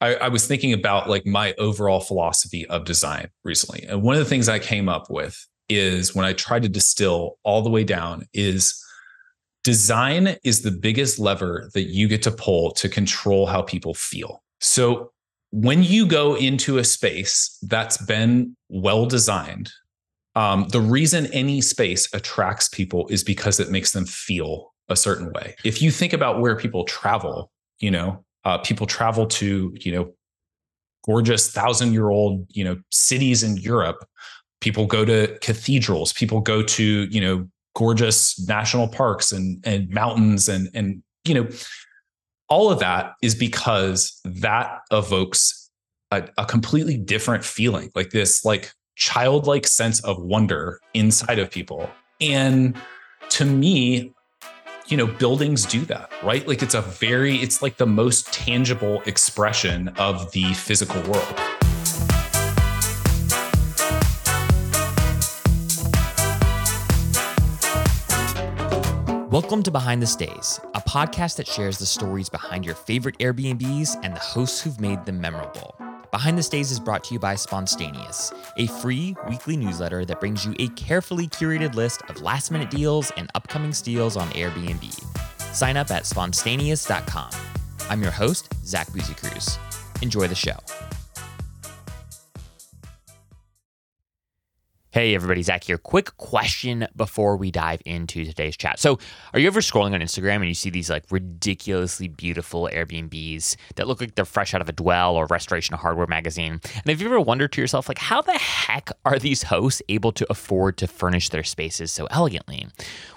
I, I was thinking about like my overall philosophy of design recently. And one of the things I came up with is when I tried to distill all the way down is design is the biggest lever that you get to pull to control how people feel. So when you go into a space that's been well designed, um, the reason any space attracts people is because it makes them feel a certain way. If you think about where people travel, you know, uh, people travel to, you know, gorgeous thousand year old, you know, cities in Europe. People go to cathedrals. People go to, you know, gorgeous national parks and and mountains and and you know, all of that is because that evokes a, a completely different feeling, like this, like childlike sense of wonder inside of people. And to me, you know buildings do that right like it's a very it's like the most tangible expression of the physical world Welcome to Behind the Stays, a podcast that shares the stories behind your favorite Airbnbs and the hosts who've made them memorable. Behind the Stays is brought to you by Spontaneous, a free weekly newsletter that brings you a carefully curated list of last minute deals and upcoming steals on Airbnb. Sign up at spontaneous.com. I'm your host, Zach Busekrus. Enjoy the show. Hey, everybody, Zach here. Quick question before we dive into today's chat. So, are you ever scrolling on Instagram and you see these like ridiculously beautiful Airbnbs that look like they're fresh out of a Dwell or Restoration Hardware magazine? And have you ever wondered to yourself, like, how the heck are these hosts able to afford to furnish their spaces so elegantly?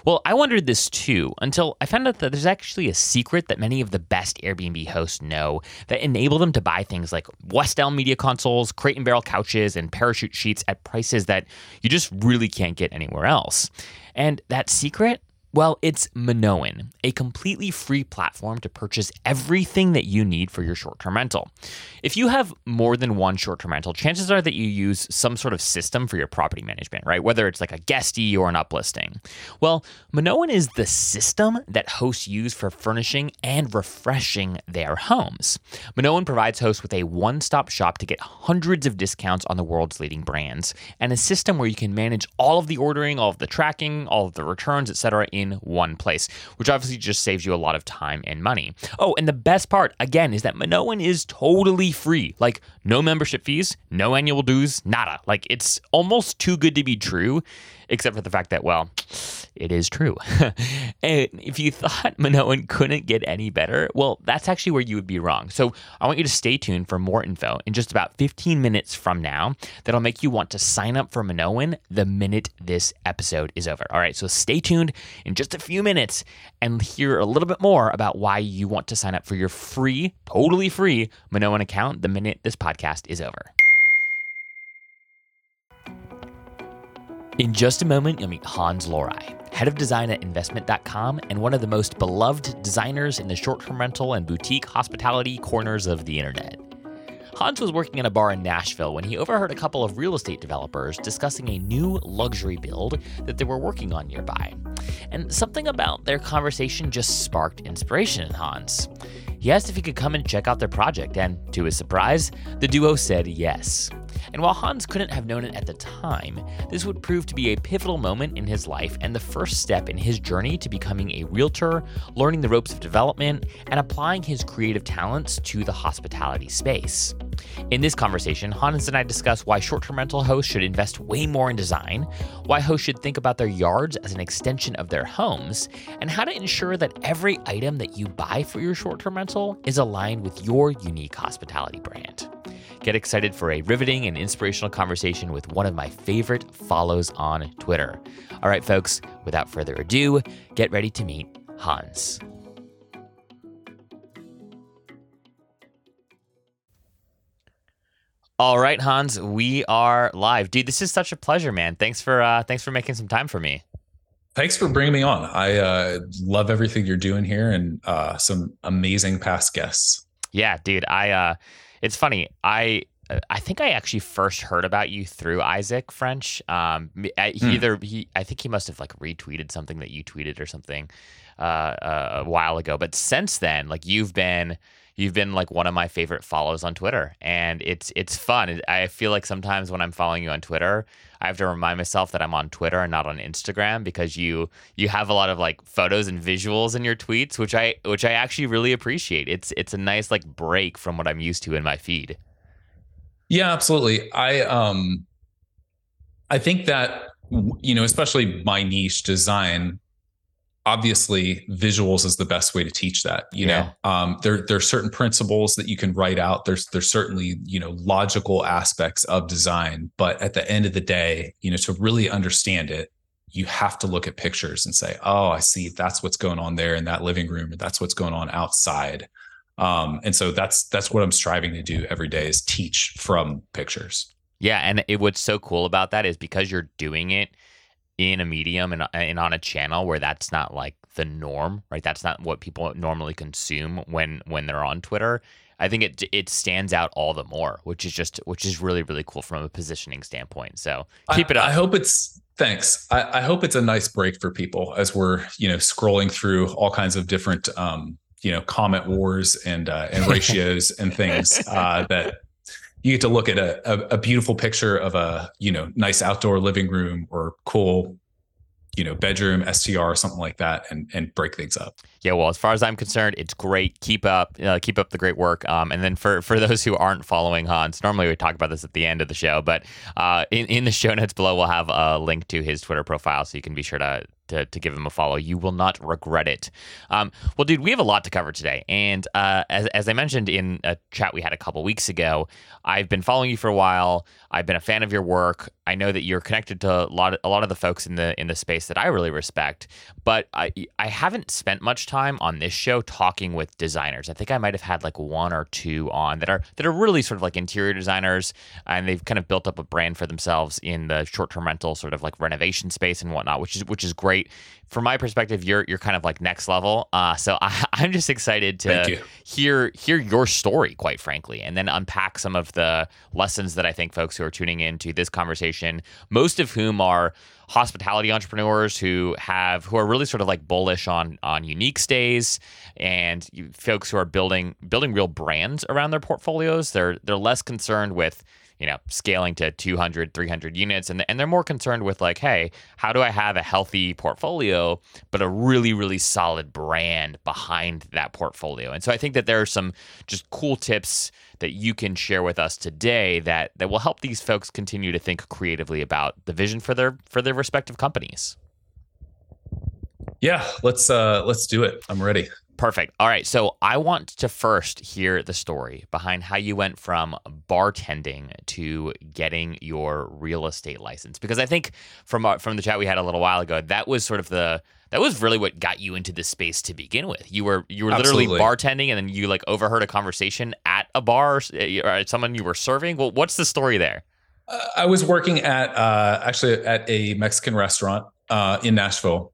Well, I wondered this too until I found out that there's actually a secret that many of the best Airbnb hosts know that enable them to buy things like West Elm media consoles, crate and barrel couches, and parachute sheets at prices that you just really can't get anywhere else. And that secret well, it's Minoan, a completely free platform to purchase everything that you need for your short term rental. If you have more than one short term rental, chances are that you use some sort of system for your property management, right? Whether it's like a guesty or an uplisting. Well, Minoan is the system that hosts use for furnishing and refreshing their homes. Minoan provides hosts with a one stop shop to get hundreds of discounts on the world's leading brands and a system where you can manage all of the ordering, all of the tracking, all of the returns, etc. in in one place, which obviously just saves you a lot of time and money. Oh, and the best part, again, is that Minoan is totally free. Like, no membership fees, no annual dues, nada. Like, it's almost too good to be true except for the fact that, well, it is true. and if you thought Minoan couldn't get any better, well, that's actually where you would be wrong. So I want you to stay tuned for more info in just about 15 minutes from now that'll make you want to sign up for Minoan the minute this episode is over. All right, so stay tuned in just a few minutes and hear a little bit more about why you want to sign up for your free, totally free Minoan account the minute this podcast is over. In just a moment, you'll meet Hans Lorei, head of design at investment.com and one of the most beloved designers in the short term rental and boutique hospitality corners of the internet. Hans was working in a bar in Nashville when he overheard a couple of real estate developers discussing a new luxury build that they were working on nearby. And something about their conversation just sparked inspiration in Hans. He asked if he could come and check out their project, and to his surprise, the duo said yes. And while Hans couldn't have known it at the time, this would prove to be a pivotal moment in his life and the first step in his journey to becoming a realtor, learning the ropes of development, and applying his creative talents to the hospitality space. In this conversation, Hans and I discuss why short term rental hosts should invest way more in design, why hosts should think about their yards as an extension of their homes, and how to ensure that every item that you buy for your short term rental is aligned with your unique hospitality brand. Get excited for a riveting and inspirational conversation with one of my favorite follows on Twitter. All right, folks, without further ado, get ready to meet Hans. All right, Hans, we are live, dude. This is such a pleasure, man. Thanks for uh, thanks for making some time for me. Thanks for bringing me on. I uh, love everything you're doing here and uh, some amazing past guests. Yeah, dude. I uh, it's funny. I I think I actually first heard about you through Isaac French. Um, he hmm. either he, I think he must have like retweeted something that you tweeted or something uh, uh, a while ago. But since then, like you've been, you've been like one of my favorite follows on Twitter, and it's it's fun. I feel like sometimes when I'm following you on Twitter, I have to remind myself that I'm on Twitter and not on Instagram because you you have a lot of like photos and visuals in your tweets, which I which I actually really appreciate. It's it's a nice like break from what I'm used to in my feed. Yeah, absolutely. I um I think that you know, especially my niche design, obviously visuals is the best way to teach that you yeah. know um, there there are certain principles that you can write out. There's there's certainly you know logical aspects of design but at the end of the day you know to really understand it you have to look at pictures and say oh i see that's what's going on there in that living room or that's what's going on outside. Um, and so that's that's what i'm striving to do every day is teach from pictures. Yeah and it, what's so cool about that is because you're doing it in a medium and, and on a channel where that's not like the norm, right? That's not what people normally consume when when they're on Twitter. I think it it stands out all the more, which is just which is really really cool from a positioning standpoint. So keep I, it up. I hope it's thanks. I, I, hope it's a nice break for people as we're you know scrolling through all kinds of different um, you know comment wars and uh, and ratios and things uh, that you get to look at a, a, a beautiful picture of a you know nice outdoor living room or cool you know bedroom str or something like that and and break things up. Yeah well as far as i'm concerned it's great. Keep up uh, keep up the great work. Um, and then for for those who aren't following hans normally we talk about this at the end of the show but uh, in, in the show notes below we'll have a link to his twitter profile so you can be sure to to, to give him a follow. You will not regret it. Um, well, dude, we have a lot to cover today. And uh, as, as I mentioned in a chat we had a couple weeks ago, I've been following you for a while. I've been a fan of your work. I know that you're connected to a lot of, a lot of the folks in the in the space that I really respect. But I I haven't spent much time on this show talking with designers. I think I might have had like one or two on that are that are really sort of like interior designers, and they've kind of built up a brand for themselves in the short term rental sort of like renovation space and whatnot, which is which is great great. From my perspective, you're you're kind of like next level. Uh, so I, am just excited to hear hear your story, quite frankly, and then unpack some of the lessons that I think folks who are tuning into this conversation, most of whom are hospitality entrepreneurs who have who are really sort of like bullish on on unique stays and folks who are building building real brands around their portfolios. They're they're less concerned with you know, scaling to 200, 300 units. And, and they're more concerned with, like, hey, how do I have a healthy portfolio, but a really, really solid brand behind that portfolio? And so I think that there are some just cool tips that you can share with us today that, that will help these folks continue to think creatively about the vision for their for their respective companies. Yeah, let's uh let's do it. I'm ready. Perfect. All right. So I want to first hear the story behind how you went from bartending to getting your real estate license, because I think from our, from the chat we had a little while ago, that was sort of the that was really what got you into this space to begin with. You were you were literally Absolutely. bartending, and then you like overheard a conversation at a bar or at someone you were serving. Well, what's the story there? Uh, I was working at uh, actually at a Mexican restaurant uh, in Nashville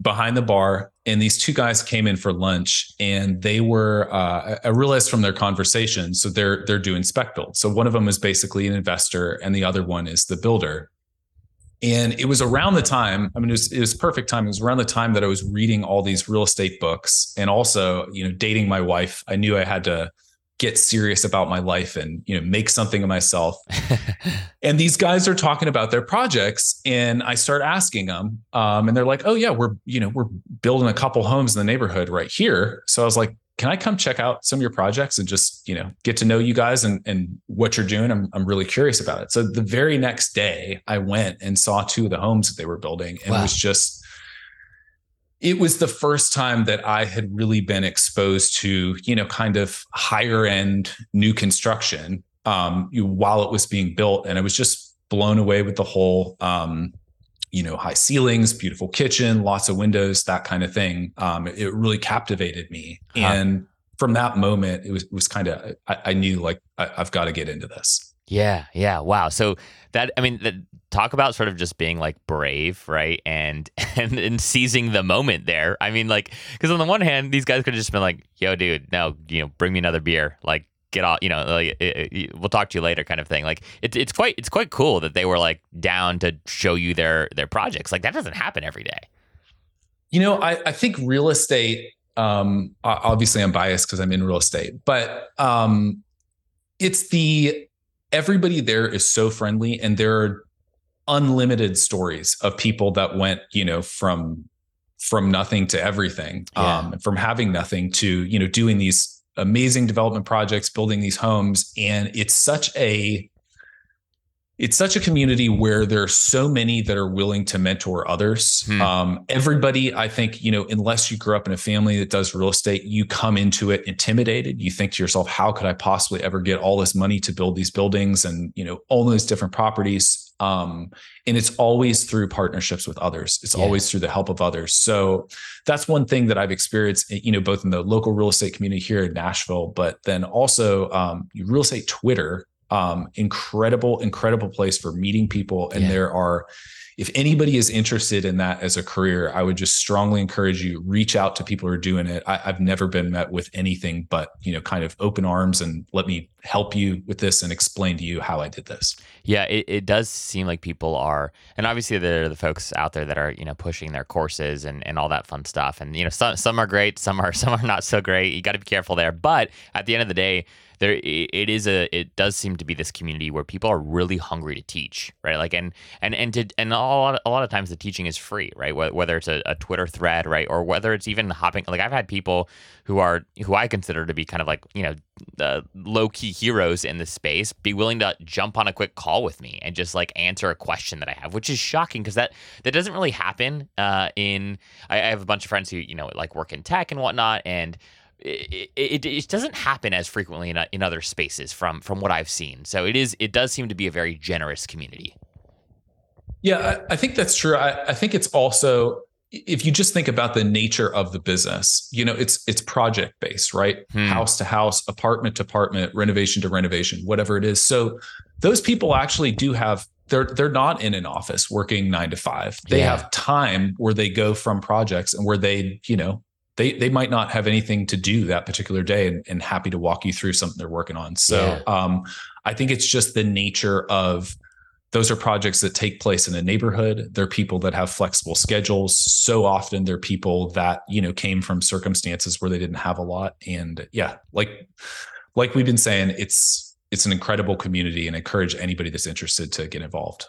behind the bar and these two guys came in for lunch and they were uh, i realized from their conversation so they're they're doing spec build. So one of them is basically an investor and the other one is the builder. And it was around the time i mean it was, it was perfect time. It was around the time that i was reading all these real estate books and also you know dating my wife. I knew i had to get serious about my life and you know make something of myself. And these guys are talking about their projects and i start asking them um, and they're like oh yeah we're you know we're building a couple homes in the neighborhood right here. So i was like can i come check out some of your projects and just you know get to know you guys and, and what you're doing? I'm, I'm really curious about it. So the very next day i went and saw two of the homes that they were building and wow. it was just it was the first time that I had really been exposed to, you know, kind of higher end new construction um, you, while it was being built. And I was just blown away with the whole, um, you know, high ceilings, beautiful kitchen, lots of windows, that kind of thing. Um, it, it, really captivated me. Huh. And from that moment, it was, it was kind of, I, I, knew like, I, I've got to get into this. Yeah, yeah, wow. So that I mean, the, talk about sort of just being like brave, right? And and and seizing the moment there. I mean, like because on the one hand, these guys could have just been like, "Yo, dude, no, you know, bring me another beer." Like get off you know like it, it, we'll talk to you later kind of thing like it's it's quite it's quite cool that they were like down to show you their their projects like that doesn't happen every day you know i i think real estate Um, obviously, I'm biased because I'm in real estate, but um, it's the everybody there is so friendly, and there are unlimited stories of people that went, you know, from from nothing to everything, yeah. um, from having nothing to you know doing these amazing development projects, building these homes, and it's such a it's such a community where there are so many that are willing to mentor others. Hmm. Um, everybody, I think, you know, unless you grew up in a family that does real estate, you come into it intimidated. You think to yourself, how could I possibly ever get all this money to build these buildings and, you know, all those different properties? Um, and it's always through partnerships with others. It's yeah. always through the help of others. So that's one thing that I've experienced, you know, both in the local real estate community here in Nashville, but then also um, real estate Twitter um, incredible, incredible place for meeting people. And yeah. there are, if anybody is interested in that as a career, I would just strongly encourage you reach out to people who are doing it. I, have never been met with anything but you know, kind of open arms and let me help you with this and explain to you how I did this. Yeah, it, it does seem like people are, and obviously there are the folks out there that are you know pushing their courses and, and all that fun stuff. And you know, some some are great, some are some are not so great. You got to be careful there. But at the end of the day there it is a it does seem to be this community where people are really hungry to teach right like and and and to and a lot a lot of times the teaching is free right whether it's a, a twitter thread right or whether it's even hopping like i've had people who are who i consider to be kind of like you know the low key heroes in the space be willing to jump on a quick call with me and just like answer a question that I have, which is shocking because that that doesn't really happen. Uh, in I, I, have a bunch of friends who you know like work in tech and whatnot, and it, it, it, doesn't happen as frequently in, in other spaces from from what I've seen. So it is it does seem to be a very generous community. Yeah, I, I think that's true. I, I think it's also if you just think about the nature of the business, you know, it's it's project based, right? Hmm. House to house, apartment to apartment, renovation to renovation, whatever it is. So those people actually do have they're they're not in an office working 9 to 5. They yeah. have time where they go from projects and where they, you know, they they might not have anything to do that particular day and, and happy to walk you through something they're working on. So yeah. um, I think it's just the nature of those are projects that take place in a neighborhood. They're people that have flexible schedules. So often they're people that, you know, came from circumstances where they didn't have a lot. And yeah, like like we've been saying, it's it's an incredible community and encourage anybody that's interested to get involved.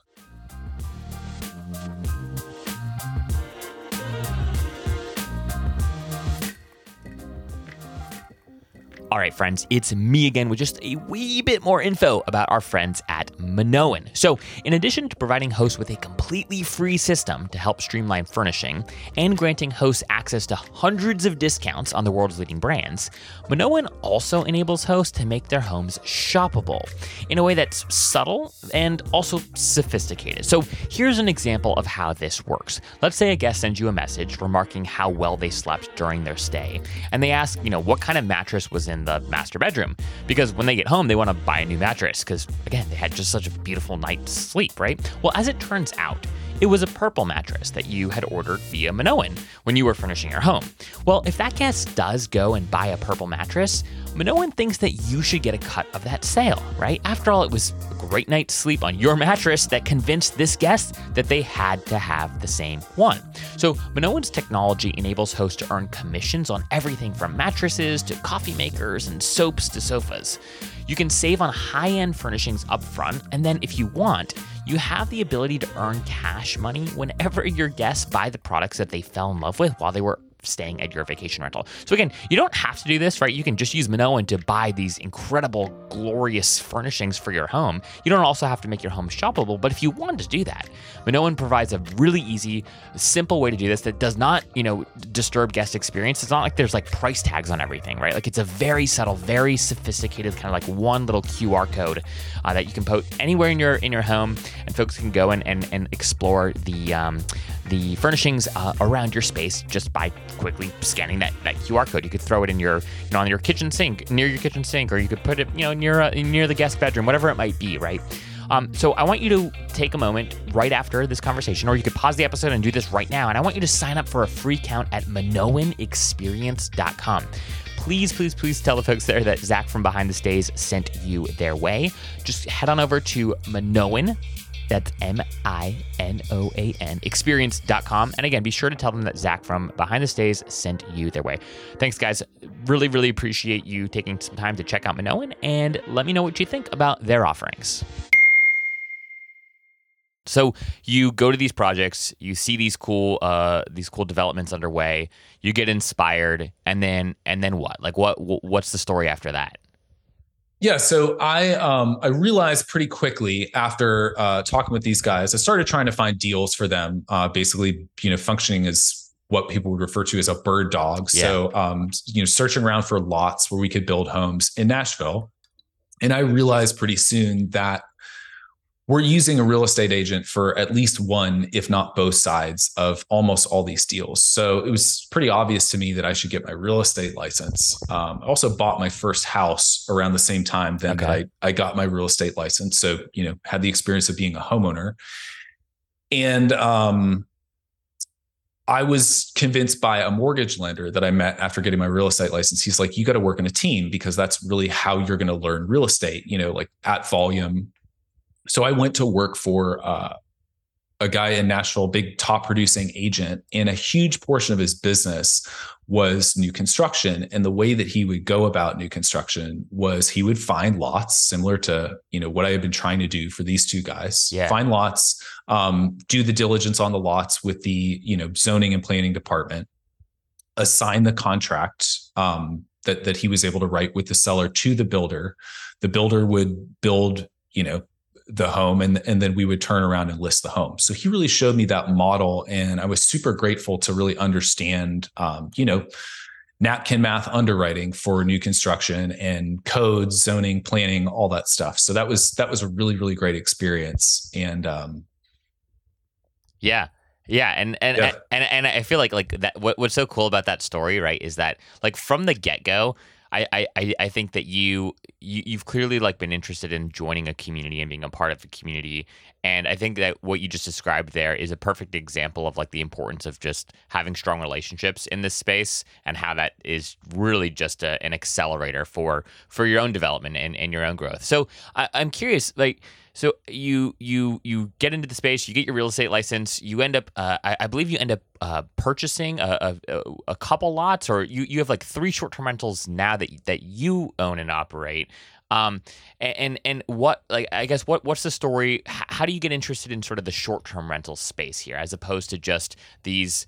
All right, friends, it's me again with just a wee bit more info about our friends at Minoan. So, in addition to providing hosts with a completely free system to help streamline furnishing and granting hosts access to hundreds of discounts on the world's leading brands, Minoan also enables hosts to make their homes shoppable in a way that's subtle and also sophisticated. So, here's an example of how this works. Let's say a guest sends you a message remarking how well they slept during their stay, and they ask, you know, what kind of mattress was in in the master bedroom because when they get home, they want to buy a new mattress because, again, they had just such a beautiful night's sleep, right? Well, as it turns out, it was a purple mattress that you had ordered via Minoan when you were furnishing your home. Well, if that guest does go and buy a purple mattress, Minoan thinks that you should get a cut of that sale, right? After all, it was a great night's sleep on your mattress that convinced this guest that they had to have the same one. So, Minoan's technology enables hosts to earn commissions on everything from mattresses to coffee makers and soaps to sofas. You can save on high end furnishings up front, and then if you want, you have the ability to earn cash money whenever your guests buy the products that they fell in love with while they were staying at your vacation rental. So again, you don't have to do this, right? You can just use Minoan to buy these incredible, glorious furnishings for your home. You don't also have to make your home shoppable, but if you wanted to do that, Minoan provides a really easy, simple way to do this that does not, you know, disturb guest experience. It's not like there's like price tags on everything, right? Like it's a very subtle, very sophisticated kind of like one little QR code uh, that you can put anywhere in your in your home, and folks can go and and, and explore the um, the furnishings uh, around your space just by quickly scanning that, that QR code. You could throw it in your, you know, on your kitchen sink, near your kitchen sink, or you could put it, you know, near uh, near the guest bedroom, whatever it might be, right? Um, so I want you to take a moment right after this conversation, or you could pause the episode and do this right now. And I want you to sign up for a free count at minoanexperience.com. Please, please, please tell the folks there that Zach from Behind the Stays sent you their way. Just head on over to Minoan That's M I N O A N, experience.com. And again, be sure to tell them that Zach from Behind the Stays sent you their way. Thanks, guys. Really, really appreciate you taking some time to check out Minoan and let me know what you think about their offerings. So you go to these projects, you see these cool uh, these cool developments underway, you get inspired, and then and then what? Like what what's the story after that? Yeah, so I um, I realized pretty quickly after uh, talking with these guys, I started trying to find deals for them, uh, basically, you know, functioning as what people would refer to as a bird dog. Yeah. So, um, you know, searching around for lots where we could build homes in Nashville, and I realized pretty soon that we're using a real estate agent for at least one, if not both sides of almost all these deals. So it was pretty obvious to me that I should get my real estate license. Um, I also bought my first house around the same time then okay. that I, I got my real estate license. So, you know, had the experience of being a homeowner. And um, I was convinced by a mortgage lender that I met after getting my real estate license. He's like, you got to work in a team because that's really how you're going to learn real estate, you know, like at volume, so I went to work for uh, a guy in Nashville, big top producing agent, and a huge portion of his business was new construction. And the way that he would go about new construction was he would find lots similar to you know what I had been trying to do for these two guys. Yeah. Find lots, um, do the diligence on the lots with the you know zoning and planning department, assign the contract um, that that he was able to write with the seller to the builder. The builder would build you know the home and and then we would turn around and list the home so he really showed me that model and i was super grateful to really understand um, you know napkin math underwriting for new construction and codes zoning planning all that stuff so that was that was a really really great experience and um yeah yeah, and and, yeah. and and I feel like like that. What, what's so cool about that story, right, is that like from the get go, I, I, I think that you, you you've clearly like been interested in joining a community and being a part of the community and I think that what you just described there is a perfect example of like the importance of just having strong relationships in this space and how that is really just a, an accelerator for for your own development and, and your own growth. So I, I'm curious, like so you you you get into the space, you get your real estate license, you end up, uh, I, I, believe you end up uh, purchasing a, a, a, couple lots, or you you have like three short term rentals now that that you own and operate. Um, and and what like I guess what what's the story? how do you get interested in sort of the short term rental space here, as opposed to just these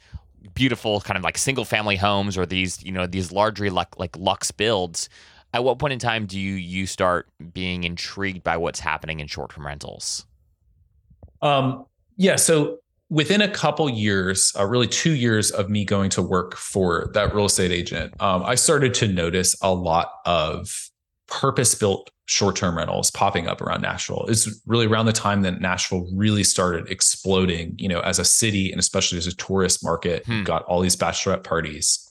beautiful kind of like single family homes or these you know these largely like like luxe builds? At what point in time do you you start being intrigued by what's happening in short term rentals? Um, yeah, so within a couple years, uh, really two years of me going to work for that real estate agent, um, I started to notice a lot of purpose built short term rentals popping up around Nashville. It's really around the time that Nashville really started exploding, you know, as a city and especially as a tourist market. Hmm. Got all these bachelorette parties.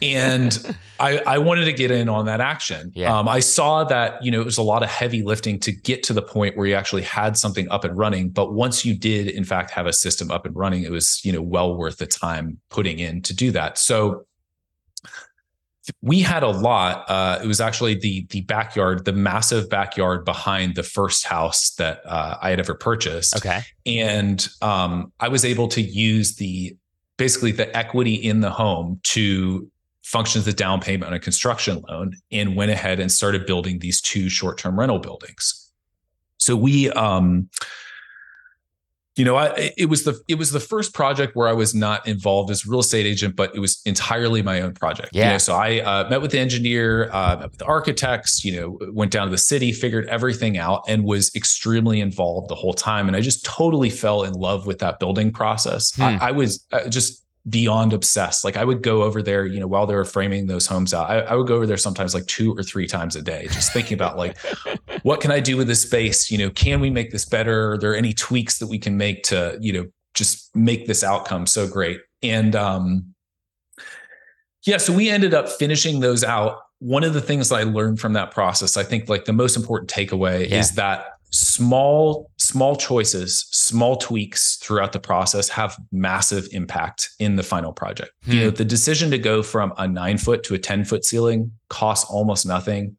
And I, I wanted to get in on that action. Yeah. Um, I saw that you know it was a lot of heavy lifting to get to the point where you actually had something up and running. But once you did, in fact, have a system up and running, it was you know well worth the time putting in to do that. So we had a lot. Uh, it was actually the the backyard, the massive backyard behind the first house that uh, I had ever purchased. Okay, and um, I was able to use the basically the equity in the home to function as the down payment on a construction loan, and went ahead and started building these two short term rental buildings. So we um, you know, I, it was the it was the first project where I was not involved as a real estate agent, but it was entirely my own project. Yeah. You know, so I uh, met with the engineer, uh, met with the architects. You know, went down to the city, figured everything out, and was extremely involved the whole time. And I just totally fell in love with that building process. Hmm. I, I, was uh, just beyond obsessed. Like I would go over there, you know, while they were framing those homes out, I, I, would go over there sometimes like two or three times a day, just thinking about like, what can I do with this space? You know, can we make this better? Are there any tweaks that we can make to, you know, just make this outcome so great? And um, yeah, so we ended up finishing those out. One of the things I learned from that process, I think like the most important takeaway yeah. is that small small choices small tweaks throughout the process have massive impact in the final project hmm. you know the decision to go from a nine foot to a 10 foot ceiling costs almost nothing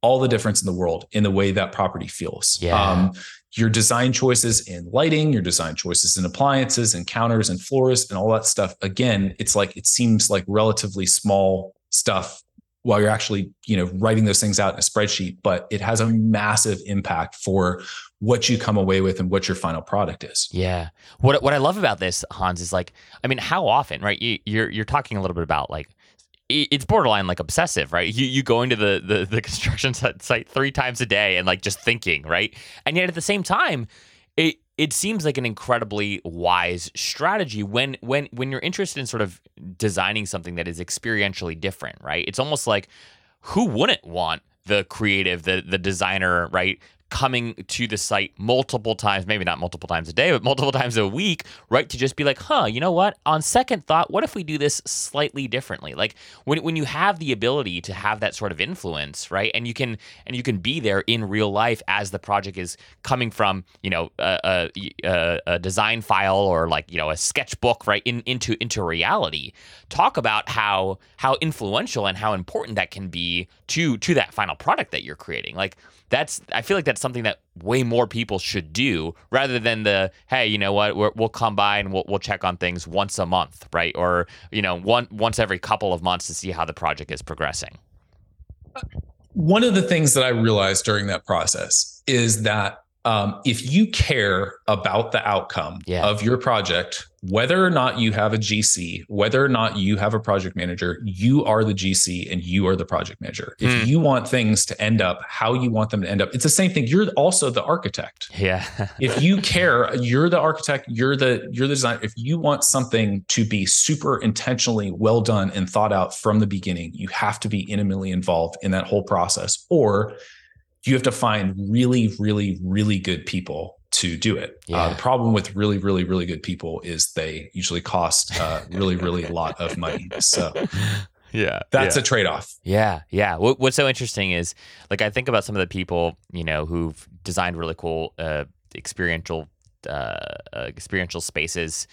all the difference in the world in the way that property feels. Yeah. Um, your design choices in lighting, your design choices in appliances and counters and floors and all that stuff. Again, it's like it seems like relatively small stuff while you're actually, you know, writing those things out in a spreadsheet, but it has a massive impact for what you come away with and what your final product is. Yeah. What what I love about this, Hans, is like, I mean, how often, right? You, you're you're talking a little bit about like it's borderline like obsessive, right? You you go into the, the the construction site three times a day and like just thinking, right? And yet at the same time, it seems like an incredibly wise strategy when when when you're interested in sort of designing something that is experientially different, right? It's almost like who wouldn't want the creative, the the designer, right? Coming to the site multiple times, maybe not multiple times a day, but multiple times a week, right? To just be like, huh, you know what? On second thought, what if we do this slightly differently? Like when, when you have the ability to have that sort of influence, right? And you can and you can be there in real life as the project is coming from, you know, a, a, a design file or like, you know, a sketchbook, right? In into into reality. Talk about how how influential and how important that can be to to that final product that you're creating. Like that's I feel like that's something that way more people should do rather than the hey you know what we will come by and we'll, we'll check on things once a month right? Or you know one once every couple of months to see how the project is progressing. One of the things that i realized during that process is that um, if you care about the outcome yeah. of your project, whether or not you have a GC, whether or not you have a project manager, you are the GC and you are the project manager. Mm. If hmm. you want things to end up how you want them to end up, it's the same thing. You're also the architect. Yeah. if you care, you're the architect, you're the you're the designer. If you want something to be super intentionally well done and thought out from the beginning, you have to be intimately involved in that whole process or you have to find really, really, really good people to do it. Uh, yeah. Uh, the problem with really, really, really good people is they usually cost uh, really, really a lot of money. So yeah, that's yeah. a trade off. Yeah, yeah. What, what's so interesting is like I think about some of the people you know who've designed really cool uh, experiential uh, uh, experiential spaces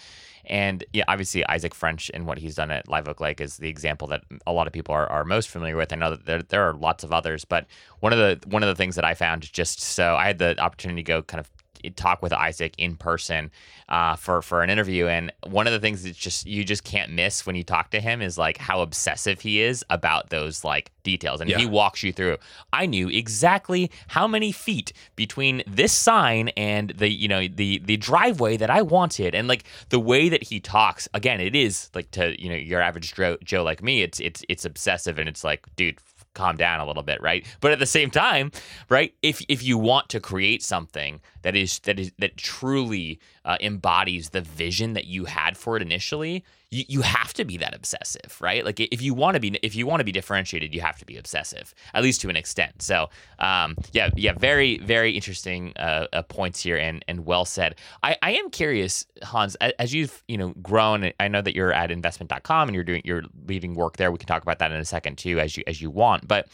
and yeah, obviously Isaac French and what he's done at Live Oak Lake is the example that a lot of people are, are most familiar with. I know that there, there are lots of others, but one of the one of the things that I found just so I had the opportunity to go kind of talk with Isaac in person uh, for for an interview, and one of the things that just you just can't miss when you talk to him is like how obsessive he is about those like details, and yeah. he walks you through. I knew exactly how many feet between this sign and the you know the the driveway that I wanted, and like the way that he talks. Again, it is like to you know your average Joe, Joe like me. It's it's it's obsessive, and it's like, dude, calm down a little bit, right? But at the same time, right? If if you want to create something that is that is that truly uh, embodies the vision that you had for it initially, you, you have to be that obsessive, right? Like if you want to be if you want to be differentiated, you have to be obsessive, at least to an extent. So um, yeah, yeah, very very interesting uh, uh, points here, and and well said. I, I am curious, Hans, as you've you know grown. I know that you're at investment.com and you're doing you're leaving work there. We can talk about that in a second too, as you as you want, but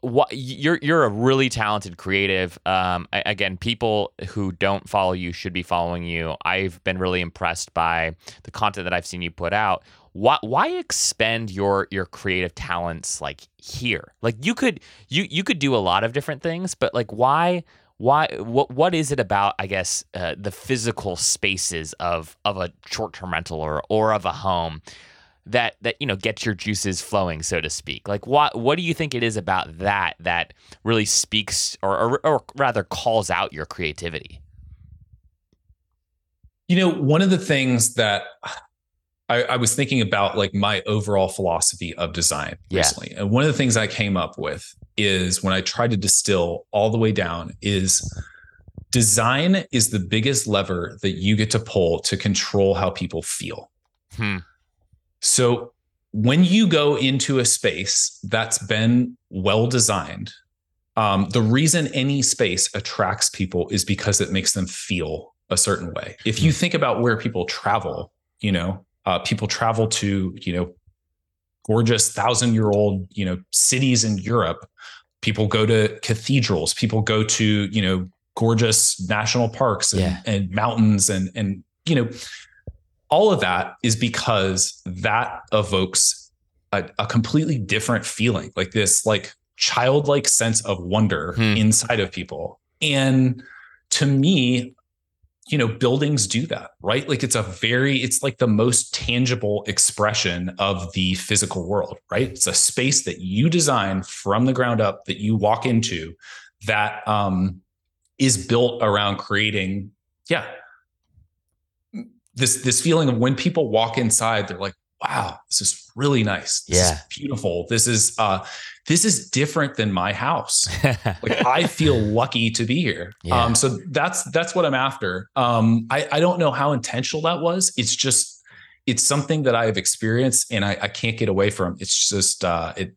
what you're you're a really talented creative. Um, again, people who don't follow you should be following you. I've been really impressed by the content that I've seen you put out. Why why expend your your creative talents like here? Like you could you you could do a lot of different things, but like why why what what is it about I guess uh, the physical spaces of of a short term rental or or of a home that that you know gets your juices flowing, so to speak. Like what what do you think it is about that that really speaks or or, or rather calls out your creativity? You know, one of the things that I, I, was thinking about like my overall philosophy of design yeah. recently. And one of the things I came up with is when I tried to distill all the way down is design is the biggest lever that you get to pull to control how people feel. Hmm. So when you go into a space that's been well designed, um, the reason any space attracts people is because it makes them feel a certain way. If you hmm. think about where people travel, you know, uh, people travel to, you know, gorgeous thousand year old, you know, cities in Europe. People go to cathedrals. People go to, you know, gorgeous national parks and, yeah. and mountains and and you know all of that is because that evokes a, a completely different feeling like this like childlike sense of wonder Hmm. inside of people. And to me, you know, buildings do that, right? Like it's a very, it's like the most tangible expression of the physical world, right? It's a space that you design from the ground up that you walk into that um, is built around creating, yeah, this this feeling of when people walk inside, they're like, wow, this is really nice. This Yeah. is beautiful. This is uh this is different than my house. Like I feel lucky to be here. Yeah. Um so that's that's what I'm after. Um I I don't know how intentional that was. It's just it's something that I've experienced and I, I can't get away from. It's just uh it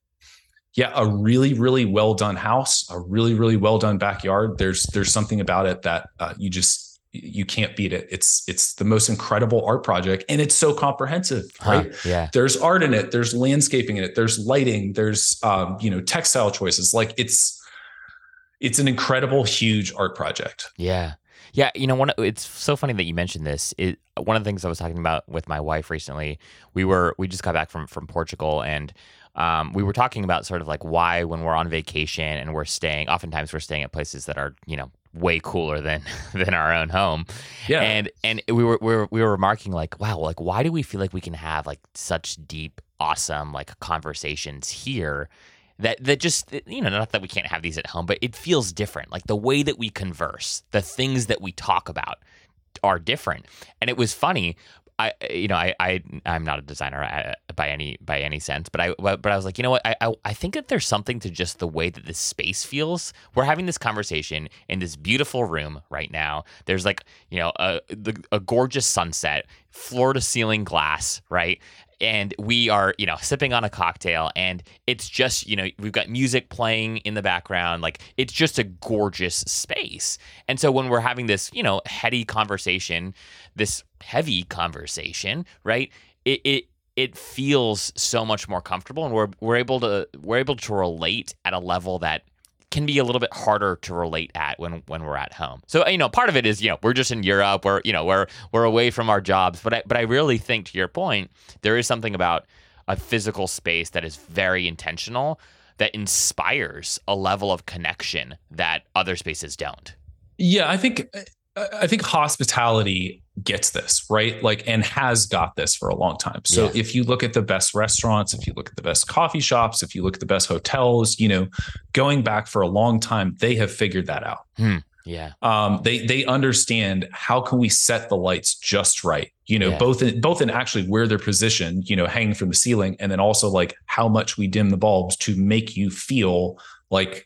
yeah, a really, really well done house, a really, really well done backyard. There's there's something about it that uh, you just you can't beat it. It's it's the most incredible art project, and it's so comprehensive, Huh, right? yeah. There's art in it. There's landscaping in it. There's lighting. There's um, you know textile choices. Like it's it's an incredible, huge art project. Yeah. Yeah, you know, one. It's so funny that you mentioned this. It, one of the things I was talking about with my wife recently, we were we just got back from from Portugal, and um, we were talking about sort of like why when we're on vacation and we're staying, oftentimes we're staying at places that are you know way cooler than than our own home, Yeah, and and we were we were we were remarking like, wow, like why do we feel like we can have like such deep, awesome like conversations here? That that just you know not that we can't have these at home, but it feels different. Like the way that we converse, the things that we talk about are different. And it was funny. I you know I I I'm not a designer uh, by any by any sense, but I but I was like you know what I, I I think that there's something to just the way that this space feels. We're having this conversation in this beautiful room right now. There's like you know a a gorgeous sunset, floor to ceiling glass, right? And we are you know sipping on a cocktail and it's just you know we've got music playing in the background like it's just a gorgeous space. And so when we're having this you know heady conversation this heavy conversation right it it it feels so much more comfortable and we're we're able to we're able to relate at a level that can be a little bit harder to relate at when when we're at home. So you know, part of it is you know we're just in Europe, we're you know we're we're away from our jobs, but I, but I really think to your point, there is something about a physical space that is very intentional that inspires a level of connection that other spaces don't. Yeah, I think I think hospitality gets this, right? Like and has got this for a long time. So Yeah. if you look at the best restaurants, if you look at the best coffee shops, if you look at the best hotels, you know, going back for a long time, they have figured that out. Yeah. Um, they they understand how can we set the lights just right, you know, Yeah. both in both in actually where they're positioned, you know, hanging from the ceiling, and then also like how much we dim the bulbs to make you feel like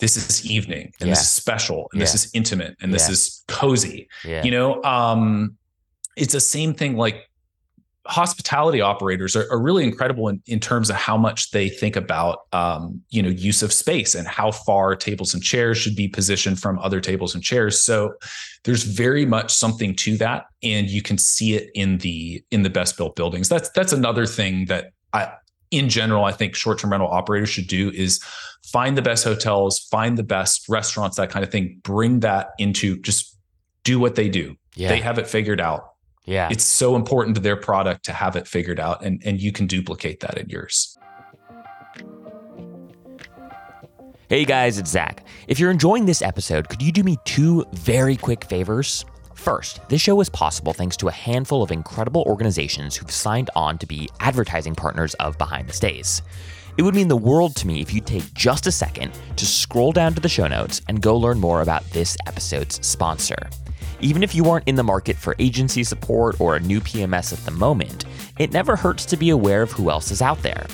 this is evening and this is special and this is intimate and this is cozy. Yeah. you know um it's the same thing like hospitality operators are, are really incredible in, in terms of how much they think about um you know use of space and how far tables and chairs should be positioned from other tables and chairs. So there's very much something to that and you can see it in the in the best built buildings. That's that's another thing that i in general i think short-term rental operators should do is find the best hotels find the best restaurants that kind of thing bring that into just do what they do yeah. they have it figured out yeah. it's so important to their product to have it figured out and and you can duplicate that in yours Hey guys, it's Zach. If you're enjoying this episode, could you do me two very quick favors? First, this show is possible thanks to a handful of incredible organizations who've signed on to be advertising partners of Behind the Stays. It would mean the world to me if you'd take just a second to scroll down to the show notes and go learn more about this episode's sponsor. Even if you aren't in the market for agency support or a new PMS at the moment, it never hurts to be aware of who else is out there.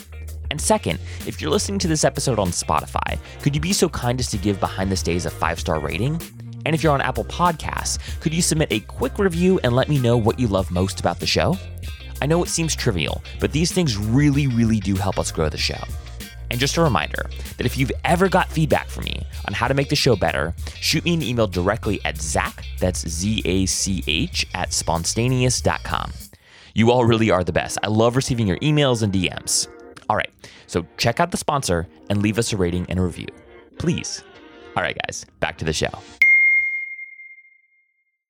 And second, if you're listening to this episode on Spotify, could you be so kind as to give Behind the Stays a five star rating? And if you're on Apple Podcasts, could you submit a quick review and let me know what you love most about the show? I know it seems trivial, but these things really, really do help us grow the show. And just a reminder that if you've ever got feedback from me on how to make the show better, shoot me an email directly at Zach, that's Z A C H, at spontaneous.com. You all really are the best. I love receiving your emails and DMs. All right, so check out the sponsor and leave us a rating and a review. Please. All right, guys, back to the show.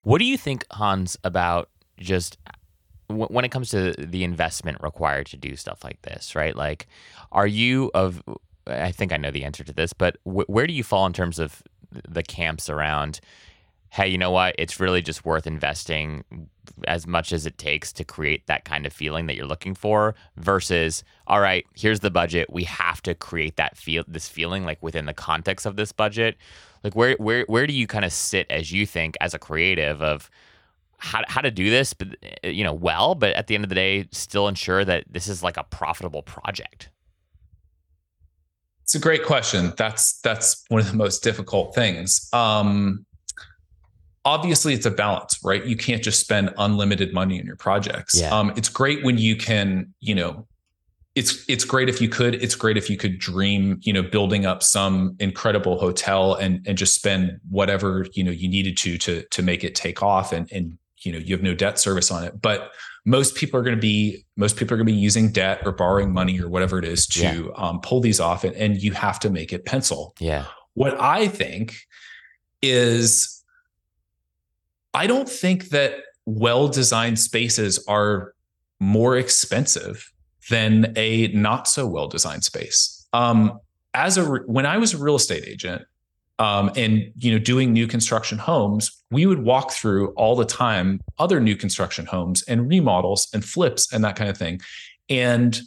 What do you think, Hans, about just w- when it comes to the investment required to do stuff like this, right? Like, are you of I think I know the answer to this, but wh- where do you fall in terms of the camps around? Hey, you know what? It's really just worth investing as much as it takes to create that kind of feeling that you're looking for versus all right here's the budget. We have to create that feel this feeling like within the context of this budget. Like where where where do you kind of sit as you think as a creative of how, how to do this but you know well but at the end of the day still ensure that this is like a profitable project? It's a great question. That's that's one of the most difficult things. Um obviously it's a balance right? You can't just spend unlimited money on your projects. Yeah. um it's great when you can you know it's it's great if you could it's great if you could dream you know building up some incredible hotel and and just spend whatever you know you needed to to to make it take off and and you know you have no debt service on it. But most people are going to be most people are going to be using debt or borrowing money or whatever it is to Yeah. um, pull these off and, and you have to make it pencil. Yeah. What I think is I don't think that well designed spaces are more expensive than a not so well designed space. Um, as a when I was a real estate agent um, and you know doing new construction homes, we would walk through all the time other new construction homes and remodels and flips and that kind of thing, and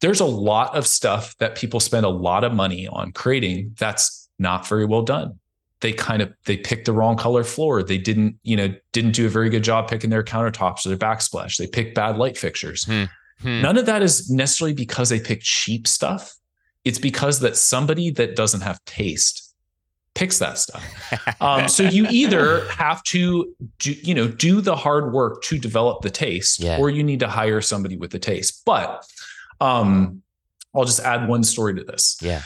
there's a lot of stuff that people spend a lot of money on creating that's not very well done they kind of they picked the wrong color floor. They didn't you know didn't do a very good job picking their countertops or their backsplash. They picked bad light fixtures. Hmm. none of that is necessarily because they picked cheap stuff. It's because that somebody that doesn't have taste picks that stuff. Um, so you either have to do, you know do the hard work to develop the taste Yeah. or you need to hire somebody with the taste. But um, i'll just add one story to this. Yeah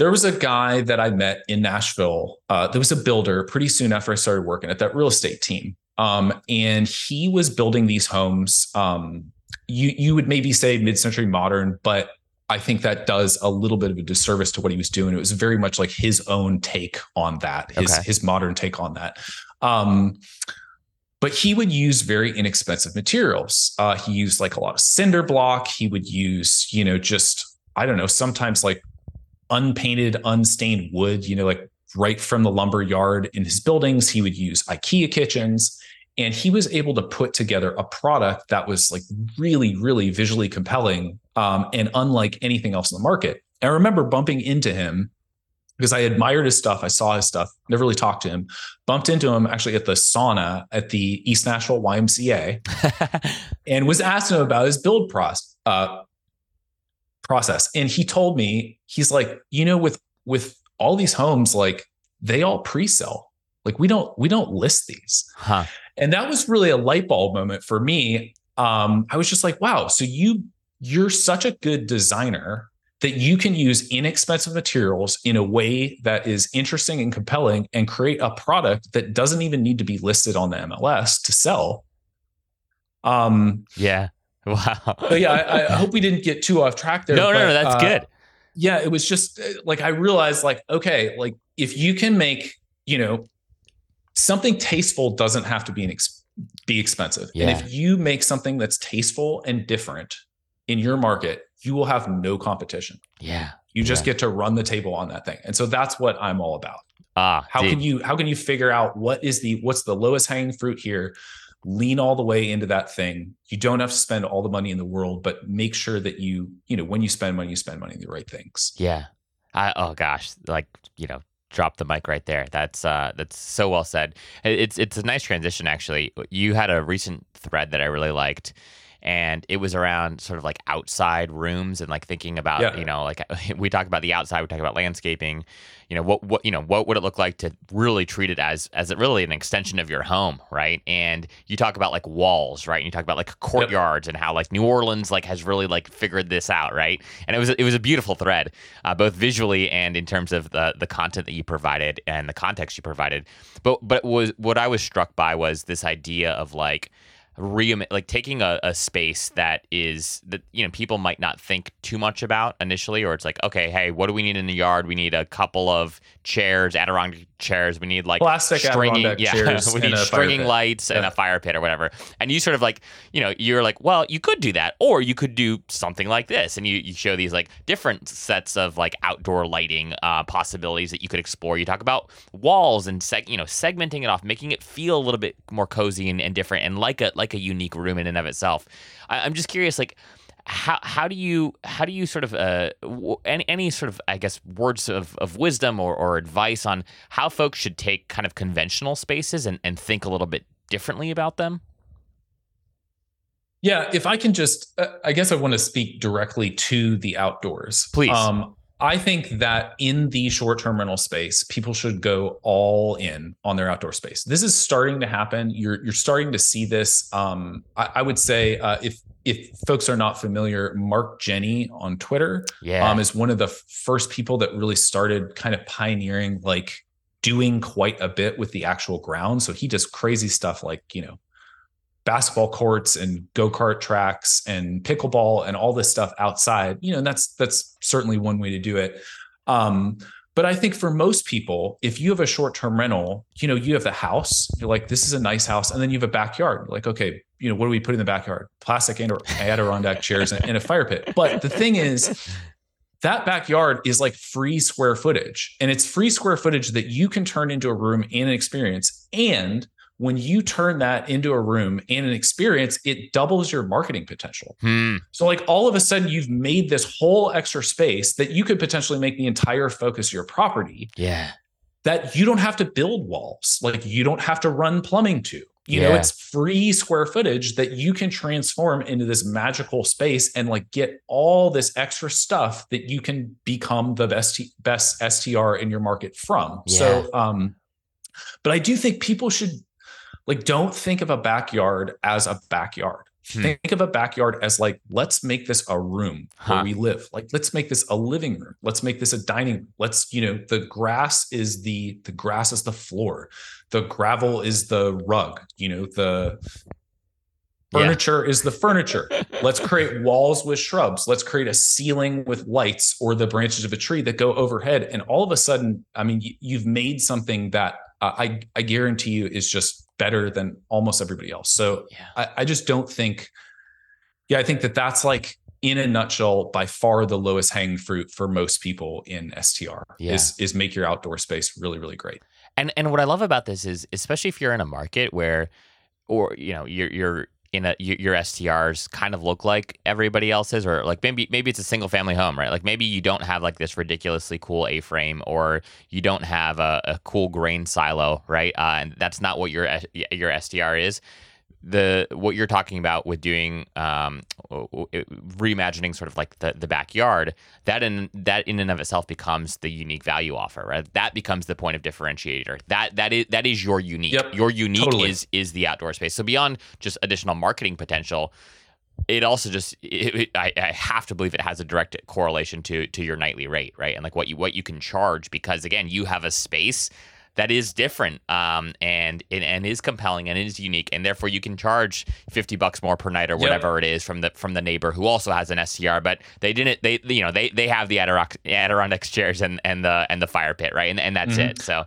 there was a guy that I met in Nashville. Uh, there was a builder pretty soon after I started working at that real estate team. Um, and he was building these homes. Um, you you would maybe say mid-century modern, but I think that does a little bit of a disservice to what he was doing. It was very much like his own take on that, his Okay. his modern take on that. Um, but he would use very inexpensive materials. Uh, he used like a lot of cinder block. He would use, you know, just I don't know, sometimes like unpainted, unstained wood, you know, like right from the lumber yard in his buildings. He would use IKEA kitchens. And he was able to put together a product that was like really, really visually compelling um, and unlike anything else in the market. And I remember bumping into him because I admired his stuff. I saw his stuff, never really talked to him. Bumped into him actually at the sauna at the East Nashville YMCA and was asking him about his build process. Uh, process, and he told me he's like, you know, with with all these homes, like they all pre-sell. Like we don't we don't list these, huh and that was really a light bulb moment for me. Um, I was just like, wow, so you you're such a good designer that you can use inexpensive materials in a way that is interesting and compelling and create a product that doesn't even need to be listed on the MLS to sell. Um, yeah wow but yeah, I, I hope we didn't get too off track there. no no but, no that's uh, good Yeah, it was just uh, like I realized, like, okay, like if you can make, you know, something tasteful doesn't have to be an ex- be expensive. Yeah. And if you make something that's tasteful and different in your market, you will have no competition. yeah You just Yeah. get to run the table on that thing. And so that's what I'm all about. ah How dude. can you how can you figure out what is the what's the lowest hanging fruit here? Lean all the way into that thing. You don't have to spend all the money in the world, but make sure that you, you know, when you spend money, you spend money on the right things. Yeah. I oh gosh, like, you know, drop the mic right there. That's uh that's so well said. It's it's a nice transition actually. You had a recent thread that I really liked and it was around sort of like outside rooms and like thinking about, Yeah. you know, like we talk about the outside, we talk about landscaping, you know, what what you know, what would it look like to really treat it as as it really an extension of your home, right? And you talk about like walls, right? And you talk about like courtyards and how like New Orleans like has really like figured this out, right? And it was it was a beautiful thread, uh, both visually and in terms of the the content that you provided and the context you provided. But but was what I was struck by was this idea of like re like taking a, a space that is that you know people might not think too much about initially or it's like okay hey what do we need in the yard? We need a couple of chairs adirondack chairs. We need like plastic stringing yeah chairs we need stringing lights and a fire pit or whatever. And you sort of like you know you're like well you could do that or you could do something like this. And you, you show these like different sets of like outdoor lighting uh, possibilities that you could explore. You talk about walls and seg- you know segmenting it off making it feel a little bit more cozy and, and different and like a like a unique room in and of itself I, i'm just curious like how how do you how do you sort of uh any any sort of I guess words of, of wisdom or, or advice on how folks should take kind of conventional spaces and, and think a little bit differently about them? Yeah, if I can just, uh, I guess I want to speak directly to the outdoors. Please. Um, I think that in the short term rental space, people should go all in on their outdoor space. This is starting to happen. You're you're starting to see this. Um, I, I would say uh, if if folks are not familiar, Mark Jenny on Twitter Yeah. um, is one of the first people that really started kind of pioneering like doing quite a bit with the actual ground. So he does crazy stuff like, you know, basketball courts and go-kart tracks and pickleball and all this stuff outside. You know, and that's that's certainly one way to do it. Um, but I think for most people, if you have a short-term rental, you know, you have the house, you're like, this is a nice house, and then you have a backyard. You're like, okay, you know, what do we put in the backyard? Plastic and or Adirondack chairs and, and a fire pit. But the thing is, that backyard is like free square footage and it's free square footage that you can turn into a room and an experience and when you turn that into a room and an experience it doubles your marketing potential. Hmm. so like all of a sudden you've made this whole extra space that you could potentially make the entire focus of your property Yeah. that you don't have to build walls. Like you don't have to run plumbing to. You know it's free square footage that you can transform into this magical space and like get all this extra stuff that you can become the best best STR in your market from. So um but I do think people should like don't think of a backyard as a backyard. Hmm. think of a backyard as like let's make this a room Huh. where we live. Like let's make this a living room. Let's make this a dining room. Let's you know the grass is the the grass is the floor. The gravel is the rug you know the Yeah. furniture is the furniture. Let's create walls with shrubs. Let's create a ceiling with lights or the branches of a tree that go overhead. And all of a sudden i mean you've made something that uh, i i guarantee you is just better than almost everybody else so Yeah. I, I just don't think yeah i think that that's like in a nutshell by far the lowest hanging fruit for most people in str Yeah. is is make your outdoor space really really great And and what I love about this is, especially if you're in a market where, or you know, you're you're in a your STRs kind of look like everybody else's, or like maybe maybe it's a single family home, right? Like maybe you don't have like this ridiculously cool A frame, or you don't have a, a cool grain silo, right? Uh, and that's not what your your STR is. The what you're talking about with doing um, reimagining sort of like the, the backyard that in that in and of itself becomes the unique value offer right? That becomes the point of differentiator. That that is that is your unique Yep, your unique totally. is is the outdoor space. So beyond just additional marketing potential it also just it, it- I, I have to believe it has a direct correlation to to your nightly rate right? And like what you what you can charge because again you have a space that is different um, and, and and is compelling and is unique and therefore you can charge 50 bucks more per night or Yep. whatever it is from the from the neighbor who also has an STR but they didn't they you know they they have the Adirondack Adirondack chairs and and the and the fire pit right and and that's Mhm. it so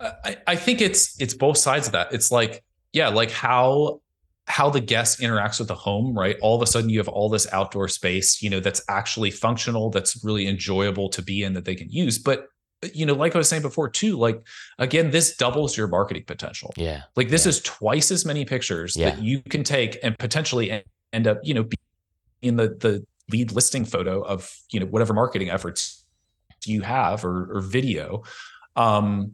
I, I think it's it's both sides of that. It's like, yeah, like how how the guest interacts with the home, right? All of a sudden you have all this outdoor space, you know, that's actually functional, that's really enjoyable to be in that they can use. But you know, like I was saying before too, like again, this doubles your marketing potential. yeah Like this Yeah. is twice as many pictures Yeah. that you can take and potentially end up, you know, in the the lead listing photo of, you know, whatever marketing efforts you have or or video. Um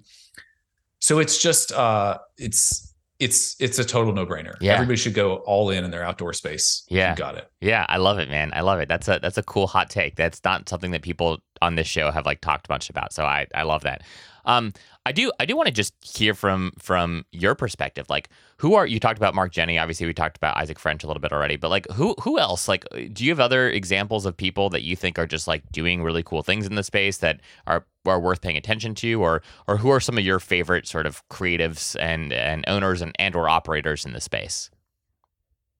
so it's just uh it's it's it's a total no-brainer. Yeah. Everybody should go all in in their outdoor space. if you Yeah. got it. Yeah, I love it, man. I love it. That's a that's a cool hot take. That's not something that people on this show have like talked much about. So I I love that. Um, I do I do want to just hear from from your perspective. Like, who are you talked about Mark Jenny? Obviously, we talked about Isaac French a little bit already. But like, who who else? Like, do you have other examples of people that you think are just like doing really cool things in the space that are are worth paying attention to, or or who are some of your favorite sort of creatives and and owners and and or operators in the space?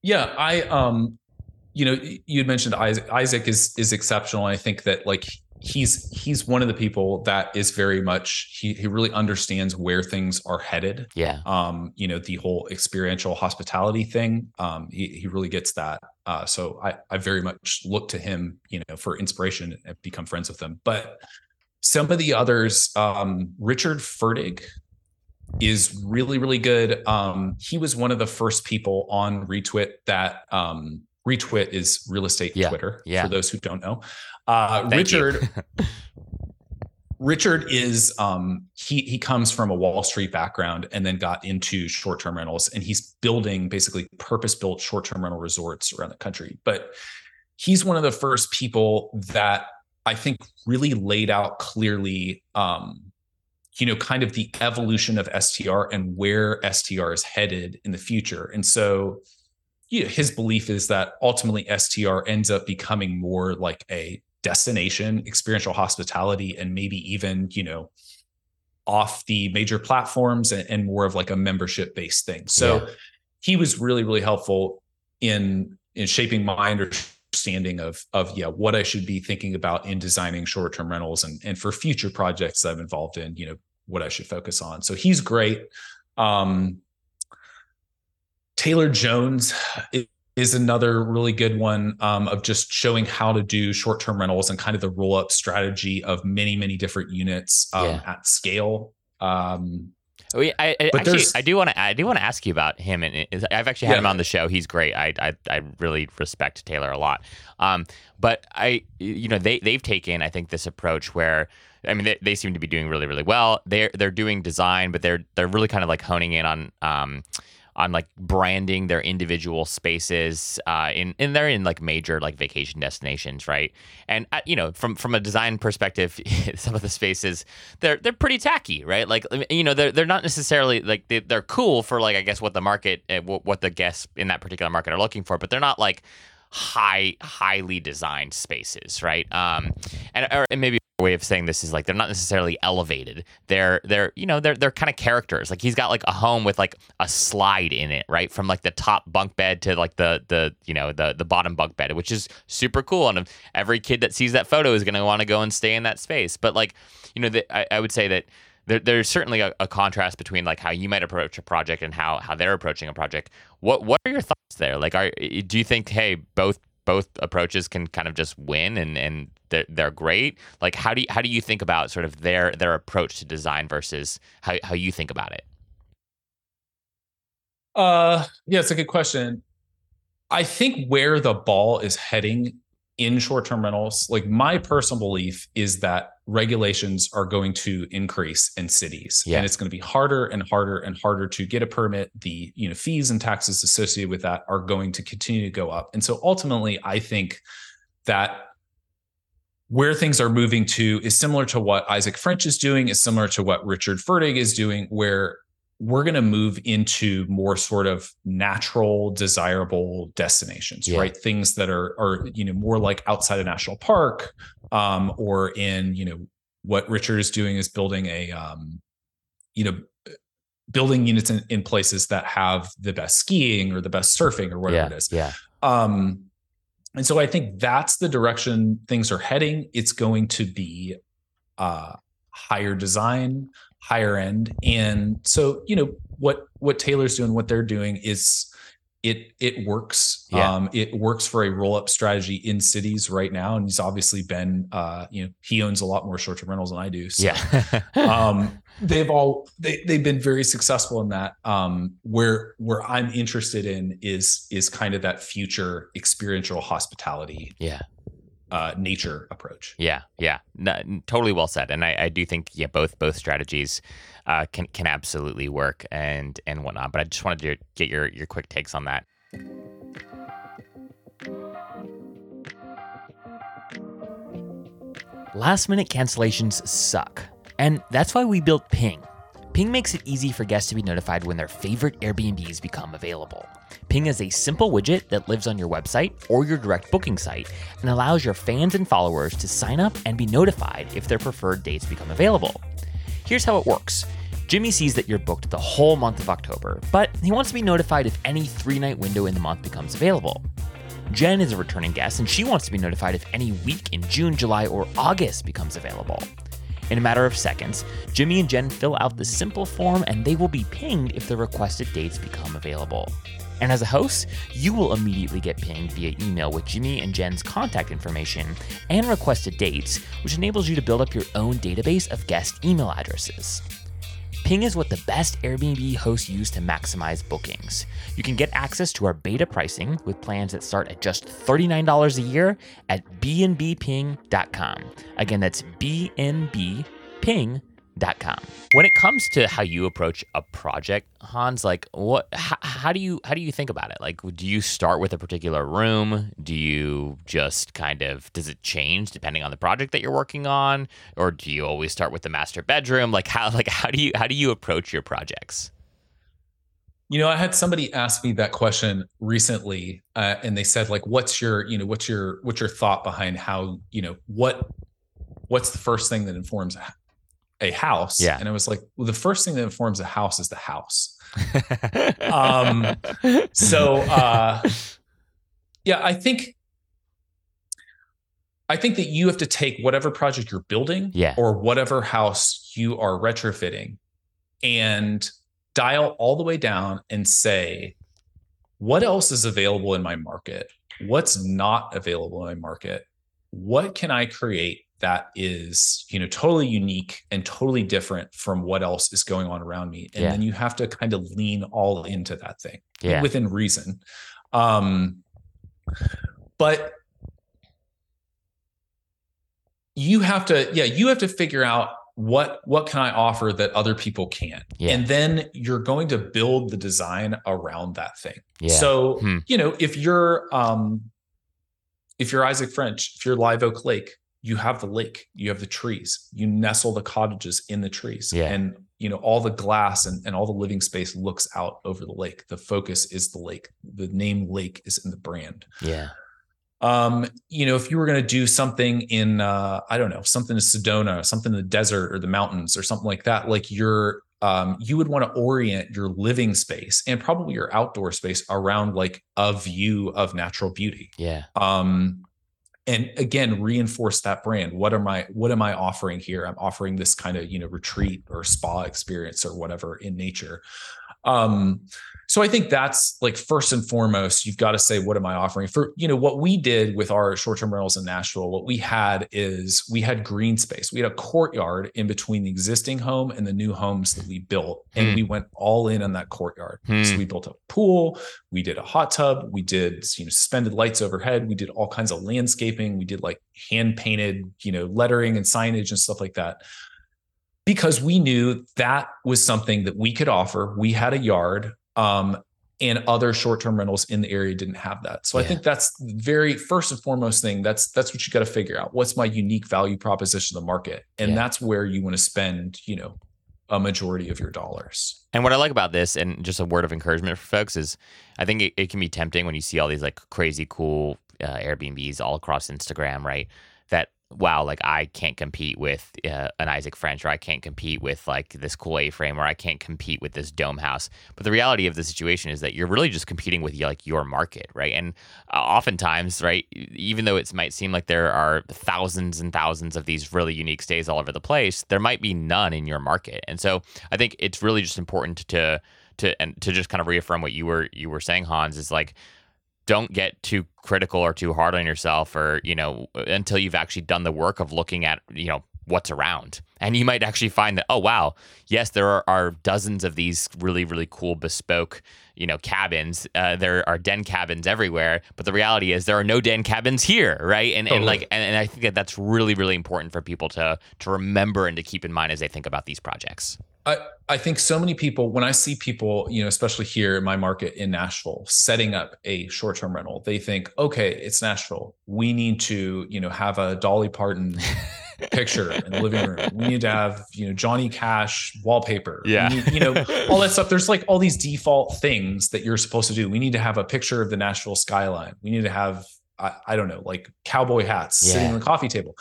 Yeah, I um, you know, you had mentioned Isaac. Isaac is is exceptional. I think that like he's he's one of the people that is very much he he really understands where things are headed. Yeah. Um, you know, the whole experiential hospitality thing. Um, he he really gets that. Uh, so I I very much look to him, you know, for inspiration and become friends with him. But some of the others, um, Richard Fertig is really really good. Um, he was one of the first people on Retwit that um retwit is real estate Yeah, Twitter yeah. for those who don't know. Uh. Richard Richard is um he he comes from a Wall Street background and then got into short-term rentals and he's building basically purpose-built short-term rental resorts around the country. But he's one of the first people that I think really laid out clearly um you know kind of the evolution of STR and where STR is headed in the future. And so you know, his belief is that ultimately STR ends up becoming more like a destination, experiential hospitality, and maybe even, you know, off the major platforms and, and more of like a membership based thing. So Yeah. he was really, really helpful in in shaping my understanding of of yeah, what I should be thinking about in designing short-term rentals and and for future projects that I'm involved in, you know, what I should focus on. So he's great. Um Taylor Jones is another really good one um, of just showing how to do short-term rentals and kind of the roll-up strategy of many, many different units um, Yeah. at scale. Um, Oh, yeah, I, I But actually I do want to I do want to ask you about him and I've actually had Yeah. him on the show. He's great. I I, I really respect Taylor a lot. Um, but I you know they they've taken I think this approach where I mean they, they seem to be doing really really well. They're they're doing design, but they're they're really kind of like honing in on um on like branding their individual spaces uh in and they're in like major like vacation destinations right? And uh, you know from from a design perspective some of the spaces they're they're pretty tacky right? Like you know they're they're not necessarily like they, they're cool for like i guess what the market uh, what the guests in that particular market are looking for but they're not like high highly designed spaces right? Um and, or, and maybe a way of saying this is like they're not necessarily elevated. They're they're you know they're they're kind of characters. Like he's got like a home with like a slide in it right? From like the top bunk bed to like the the you know the the bottom bunk bed which is super cool. And every kid that sees that photo is going to want to go and stay in that space. But like you know the, I, I would say that there, there's certainly a, a contrast between like how you might approach a project and how how they're approaching a project. What what are your thoughts there? Like are do you think hey both both approaches can kind of just win and and they're, they're great? Like how do you how do you think about sort of their their approach to design versus how, how you think about it? Uh, yeah, it's a good question. I think where the ball is heading in short-term rentals, like my personal belief is that regulations are going to increase in cities, Yeah. and it's going to be harder and harder and harder to get a permit. The you know fees and taxes associated with that are going to continue to go up, and so ultimately, I think that where things are moving to is similar to what Isaac French is doing, is similar to what Richard Fertig is doing, where we're going to move into more sort of natural, desirable destinations, Yeah. right? Things that are are you know more like outside a national park, um, or in you know what Richard is doing is building a um, you know building units in, in places that have the best skiing or the best surfing or whatever yeah it is. yeah Um, and so I think that's the direction things are heading. It's going to be uh, higher design, higher end, and so you know what what Taylor's doing, what they're doing is it it works. Yeah. Um, it works for a roll up strategy in cities right now, and he's obviously been uh, you know he owns a lot more short term rentals than I do. So yeah um they've all they they've been very successful in that um where where i'm interested in is is kind of that future experiential hospitality yeah uh nature approach Yeah, yeah, no, totally well said. And I, I do think yeah, both both strategies uh, can can absolutely work and and whatnot. But I just wanted to get your your quick takes on that. Last minute cancellations suck, and that's why we built Ping. Ping makes it easy for guests to be notified when their favorite Airbnbs become available. Ping is a simple widget that lives on your website or your direct booking site and allows your fans and followers to sign up and be notified if their preferred dates become available. Here's how it works Jimmy sees that you're booked the whole month of October, but he wants to be notified if any three night window in the month becomes available. Jen is a returning guest and she wants to be notified if any week in June, July, or August becomes available. In a matter of seconds, Jimmy and Jen fill out the simple form and they will be pinged if the requested dates become available. And as a host, you will immediately get pinged via email with Jimmy and Jen's contact information and requested dates, which enables you to build up your own database of guest email addresses. Ping is what the best Airbnb hosts use to maximize bookings. You can get access to our beta pricing with plans that start at just $39 a year at bnbping.com. Again, that's bnbping.com when it comes to how you approach a project, Hans, like what how, how, do you how do you think about it? Like do you start with a particular room? Do you just kind of does it change depending on the project that you're working on or do you always start with the master bedroom? Like how like how do you how do you approach your projects? You know, I had somebody ask me that question recently, uh, and they said, like, "What's your, you know, what's your, what's your thought behind how, you know, what, what's the first thing that informs a house. Yeah. And it was like, well, the first thing that informs a house is the house. um, so uh, yeah, I think I think that you have to take whatever project you're building yeah. or whatever house you are retrofitting and dial all the way down and say, what else is available in my market? What's not available in my market? What can I create that is you know totally unique and totally different from what else is going on around me and yeah. then you have to kind of lean all into that thing yeah. within reason um but you have to yeah you have to figure out what what can i offer that other people can't yeah. and then you're going to build the design around that thing yeah. so hmm. you know if you're um if you're isaac french if you're live oak lake you have the lake, you have the trees, you nestle the cottages in the trees. Yeah. And you know, all the glass and, and all the living space looks out over the lake. The focus is the lake. The name lake is in the brand. Yeah. Um, you know, if you were going to do something in uh, I don't know, something in Sedona, something in the desert or the mountains or something like that, like you're um, you would want to orient your living space and probably your outdoor space around like a view of natural beauty. Yeah. Um, and again reinforce that brand. What am i what am i offering here? I'm offering this kind of you know retreat or spa experience or whatever in nature um so I think that's like first and foremost, you've got to say, what am I offering? For you know, what we did with our short-term rentals in Nashville, what we had is we had green space. We had a courtyard in between the existing home and the new homes that we built. And Hmm. we went all in on that courtyard. Hmm. So we built a pool, we did a hot tub, we did you know suspended lights overhead, we did all kinds of landscaping, we did like hand painted, you know, lettering and signage and stuff like that because we knew that was something that we could offer. We had a yard, um, and other short-term rentals in the area didn't have that. So I think that's the very first and foremost thing. That's that's what you got to figure out. What's my unique value proposition to the market, and Yeah. that's where you want to spend, you know, a majority of your dollars. And what I like about this, and just a word of encouragement for folks, is I think it, it can be tempting when you see all these like crazy cool uh, Airbnbs all across Instagram, right? Wow, like I can't compete with uh, an Isaac French, or I can't compete with like this cool A frame, or I can't compete with this dome house. But the reality of the situation is that you're really just competing with like your market, right? And uh, oftentimes, right, even though it might seem like there are thousands and thousands of these really unique stays all over the place, there might be none in your market. And so I think it's really just important to to and to just kind of reaffirm what you were you were saying, Hans, is like don't get too critical or too hard on yourself or you know until you've actually done the work of looking at you know what's around. And you might actually find that oh wow yes there are, are dozens of these really really cool bespoke you know cabins. Uh, there are den cabins everywhere. But the reality is there are no den cabins here right? And, and like and, and i think that that's really really important for people to to remember and to keep in mind as they think about these projects. I, I think so many people, when I see people, you know, especially here in my market in Nashville, setting up a short term rental, they think, okay, it's Nashville. We need to, you know, have a Dolly Parton picture in the living room. We need to have, you know, Johnny Cash wallpaper. We Yeah. need, you know, all that stuff. There's like all these default things that you're supposed to do. We need to have a picture of the Nashville skyline. We need to have, I, I don't know, like cowboy hats sitting on the coffee table.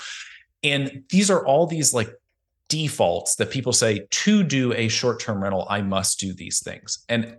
And these are all these like defaults that people say to do a short-term rental, I must do these things. And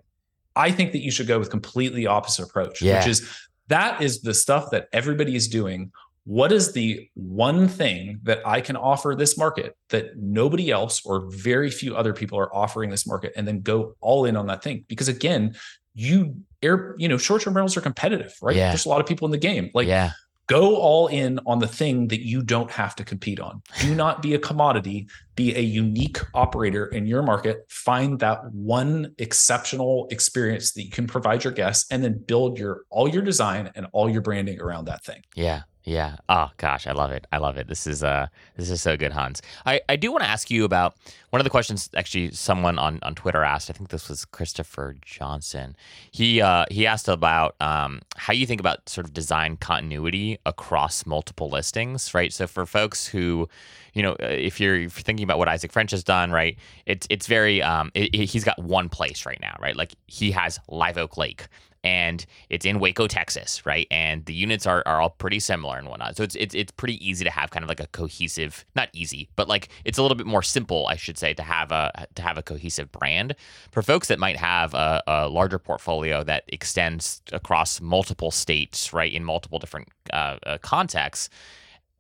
I think that you should go with completely opposite approach, Yeah. which is that is the stuff that everybody is doing. What is the one thing that I can offer this market that nobody else or very few other people are offering this market and then go all in on that thing? Because again, you air, you know, short-term rentals are competitive, right? Yeah. There's a lot of people in the game. Like yeah. go all in on the thing that you don't have to compete on. Do not be a commodity, be a unique operator in your market. Find that one exceptional experience that you can provide your guests and then build your all your design and all your branding around that thing. Yeah. Yeah. Oh gosh, I love it. I love it. This is uh this is so good, Hans. I, I do want to ask you about one of the questions actually someone on, on Twitter asked. I think this was Christopher Johnson. He uh he asked about um how you think about sort of design continuity across multiple listings, right? So for folks who you know, uh, if you're, if you're thinking about what Isaac French has done, right? It's it's very um, it, it- he's got one place right now, right? Like he has Live Oak Lake, and it's in Waco, Texas, right? And the units are, are all pretty similar and whatnot. So it's, it's it's pretty easy to have kind of like a cohesive, not easy, but like it's a little bit more simple, I should say, to have a to have a cohesive brand. For folks that might have a, a larger portfolio that extends across multiple states, right, in multiple different uh, uh, contexts,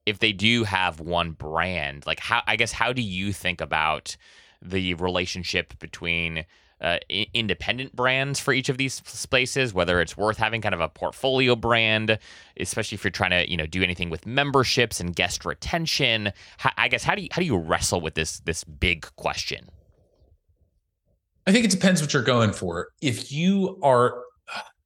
if they do have one brand, like how I guess how do you think about the relationship between uh, independent brands for each of these spaces, whether it's worth having kind of a portfolio brand, especially if you're trying to, you know, do anything with memberships and guest retention. I guess how do you how do you wrestle with this this big question? I think it depends what you're going for. If you are,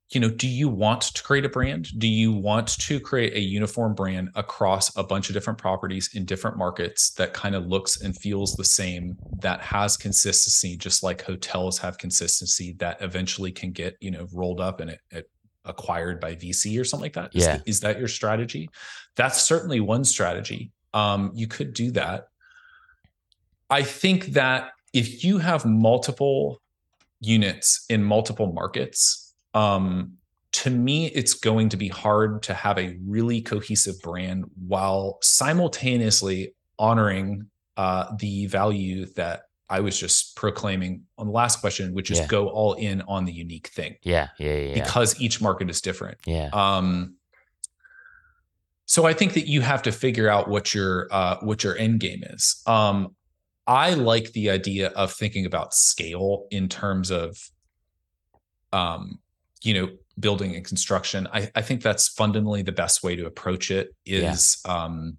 you know, do you want to create a brand? Do you want to create a uniform brand across a bunch of different properties in different markets that kind of looks and feels the same, that has consistency, just like hotels have consistency that eventually can get, you know, rolled up and it, it acquired by VC or something like that? Is Yeah. th- is that your strategy? That's certainly one strategy. Um, you could do that. I think that if you have multiple units in multiple markets, um, to me, it's going to be hard to have a really cohesive brand while simultaneously honoring uh, the value that I was just proclaiming on the last question, which is Yeah. go all in on the unique thing Yeah, yeah, yeah, yeah. because each market is different. yeah. Um, so I think that you have to figure out what your uh, what your end game is. Um, I like the idea of thinking about scale in terms of, um, you know, building and construction. I, I think that's fundamentally the best way to approach it is Yeah. Um,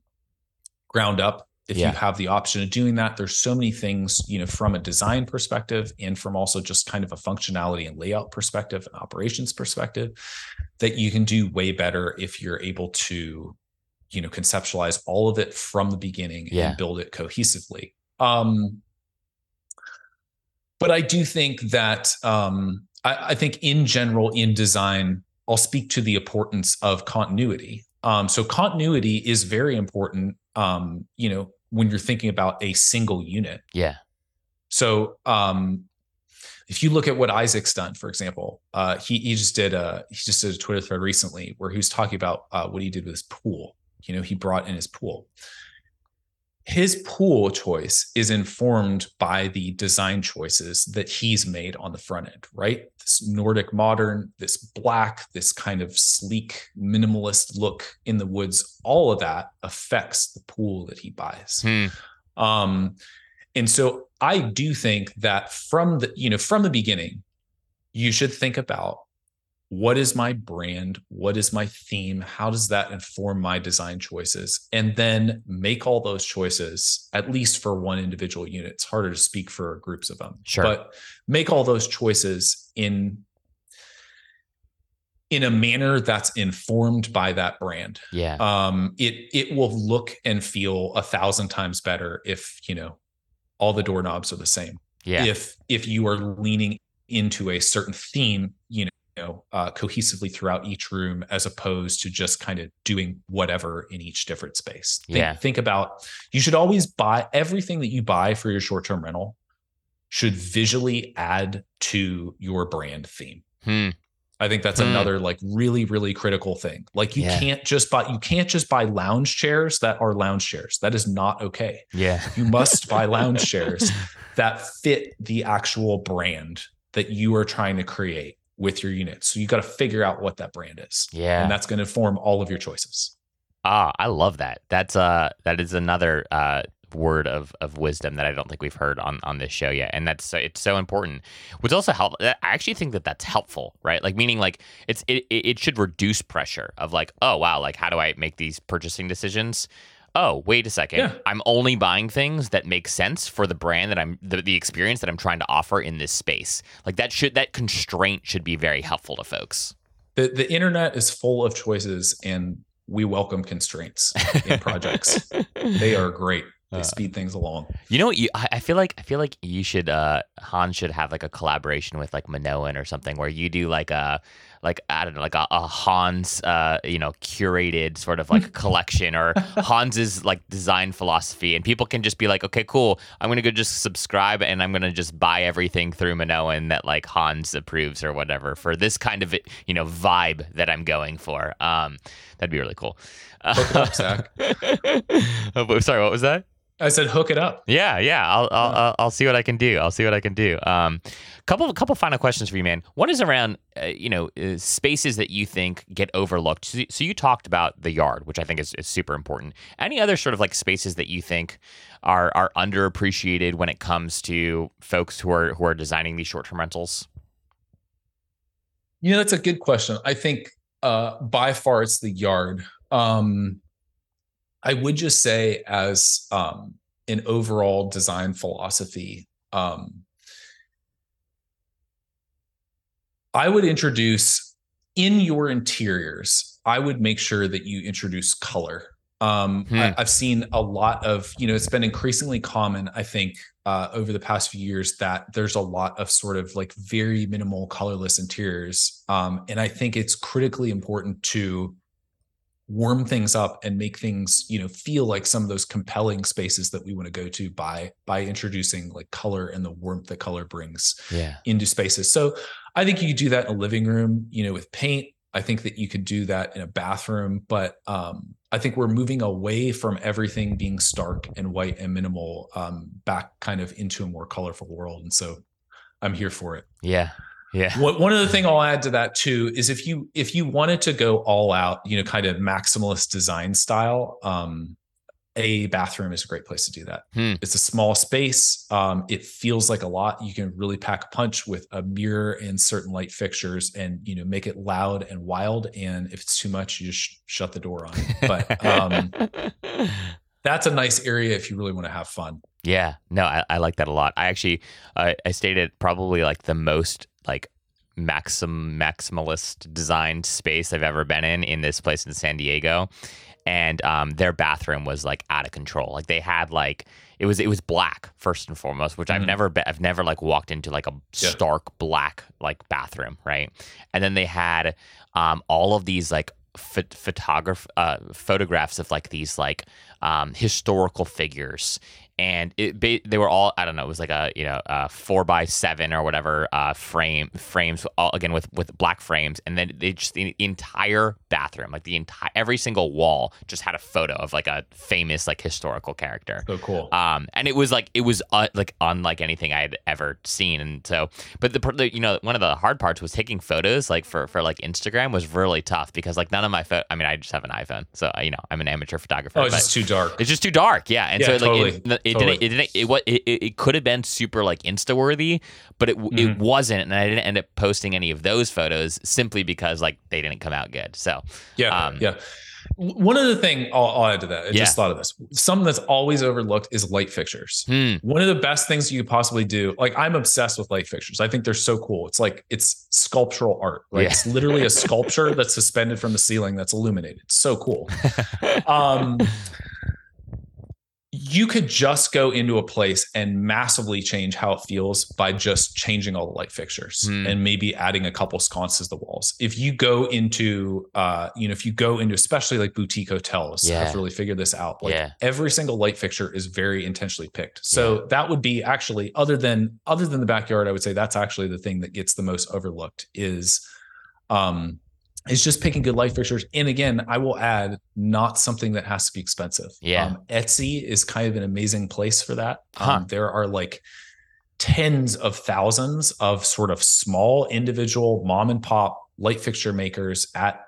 ground up. If Yeah. you have the option of doing that, there's so many things, you know, from a design perspective and from also just kind of a functionality and layout perspective and operations perspective that you can do way better if you're able to you know conceptualize all of it from the beginning Yeah. and build it cohesively um but i do think that um I, I think in general in design i'll speak to the importance of continuity um so continuity is very important um you know when you're thinking about a single unit yeah. so um if you look at what Isaac's done, for example, uh, he he just did a he just did a Twitter thread recently where he was talking about uh, what he did with his pool. You know, he brought in his pool. His pool choice is informed by the design choices that he's made on the front end, right? This Nordic modern, this black, this kind of sleek, minimalist look in the woods, all of that affects the pool that he buys. Hmm. Um, and so I do think that from the, you know, from the beginning, you should think about what is my brand? What is my theme? How does that inform my design choices? And then make all those choices, at least for one individual unit. It's harder to speak for groups of them. Sure. But make all those choices in in a manner that's informed by that brand Yeah. um it it will look and feel a thousand times better if you know all the doorknobs are the same yeah. if if you are leaning into a certain theme you know know, uh, cohesively throughout each room as opposed to just kind of doing whatever in each different space think, Yeah. think about you should always buy everything that you buy for your short-term rental should visually add to your brand theme Hmm. I think that's Hmm. another like really really critical thing. Like you Yeah. can't just buy you can't just buy lounge chairs that are lounge chairs. That is not okay. Yeah. You must buy lounge chairs that fit the actual brand that you are trying to create with your unit. So you got to figure out what that brand is. Yeah. And that's going to inform all of your choices. Ah, I love that. That's uh that is another uh word of of wisdom that I don't think we've heard on on this show yet, and that's so- it's so important. Which also help. I actually think that that's helpful, right? Like meaning like it's it it it should reduce pressure of like oh wow like how do I make these purchasing decisions. Oh, wait a second. Yeah. I'm only buying things that make sense for the brand that I'm the, the experience that I'm trying to offer in this space. Like that should that constraint should be very helpful to folks. The the internet is full of choices and we welcome constraints in projects. they are great. They Uh, speed things along. You know what? You, I I feel like I feel like you should. Uh, Han should have like a collaboration with like Minoan or something where you do like a like I don't know like a, a Hans uh you know curated sort of like collection or Hans's like design philosophy and people can just be like okay cool I'm gonna go just subscribe and I'm gonna just buy everything through Minoan that like Hans approves or whatever for this kind of you know vibe that I'm going for. Um, that'd be really cool. Hook it up, Zach. oh, sorry, what was that? I said hook it up. Yeah, yeah. I'll, I'll I'll I'll see what I can do. I'll see what I can do. Um, couple couple final questions for you, man. One is around uh, you know uh, spaces that you think get overlooked. So, so you talked about the yard, which I think is, is super important. Any other sort of like spaces that you think are are underappreciated when it comes to folks who are who are designing these short term rentals? You know, that's a good question. I think uh, by far it's the yard. Um, I would just say, as um, an overall design philosophy, um, I would introduce in your interiors, I would make sure that you introduce color. Um, Hmm. I, I've seen a lot of, you know, it's been increasingly common, I think, uh, over the past few years that there's a lot of sort of like very minimal colorless interiors. Um, and I think it's critically important to warm things up and make things, you know, feel like some of those compelling spaces that we want to go to by by introducing like color and the warmth that color brings Yeah. into spaces. So I think you could do that in a living room, you know, with paint. I think that you could do that in a bathroom, but um, I think we're moving away from everything being stark and white and minimal, um, back kind of into a more colorful world. And so I'm here for it. Yeah. Yeah. One one other thing I'll add to that too is if you if you wanted to go all out, you know, kind of maximalist design style, um, a bathroom is a great place to do that. Hmm. It's a small space. Um, it feels like a lot. You can really pack a punch with a mirror and certain light fixtures, and you know, make it loud and wild. And if it's too much, you just sh- shut the door on. it. But um, that's a nice area if you really want to have fun. Yeah, no, I, I like that a lot. I actually, uh, I stayed at probably like the most like maxim maximalist designed space I've ever been in in this place in San Diego, and um, their bathroom was like out of control. Like they had like it was it was black first and foremost, which I've Mhm. never been, I've never like walked into like a Yeah. stark black like bathroom, right? And then they had um, all of these like ph- photograph uh, photographs of like these like um, historical figures and it they were all I don't know it was like a you know a four by seven or whatever uh, frame frames all again with with black frames and then they just the entire bathroom like the entire every single wall just had a photo of like a famous like historical character So cool. um, and it was like it was uh, like unlike anything I had ever seen, and so, but the, the you know one of the hard parts was taking photos like for for like Instagram was really tough because like none of my pho- I mean I just have an iPhone, so uh, you know I'm an amateur photographer. oh, it's just too dark. it's just too dark, yeah. And Yeah, so like totally, it, it totally. didn't it didn't it what it, it, it could have been super like Insta worthy, but it it Mhm. wasn't, and I didn't end up posting any of those photos simply because like they didn't come out good. So Yeah, Um, yeah. One other thing I'll, I'll add to that. I Yeah. just thought of this. Something that's always overlooked is light fixtures. hmm, One of the best things you could possibly do. Like I'm obsessed with light fixtures. I think they're so cool. It's like it's sculptural art. Right? Yeah. It's literally a sculpture that's suspended from the ceiling that's illuminated. It's so cool. Um, you could just go into a place and massively change how it feels by just changing all the light fixtures Hmm. and maybe adding a couple sconces to the walls. If you go into, uh, you know, if you go into especially like boutique hotels, Yeah. have really figured this out. Like Yeah. every single light fixture is very intentionally picked. So that would be actually other than other than the backyard, I would say that's actually the thing that gets the most overlooked is Um, is just picking good light fixtures. And again, I will add not something that has to be expensive. Yeah. Um, Etsy is kind of an amazing place for that. Huh. Um, there are like tens of thousands of sort of small individual mom and pop light fixture makers at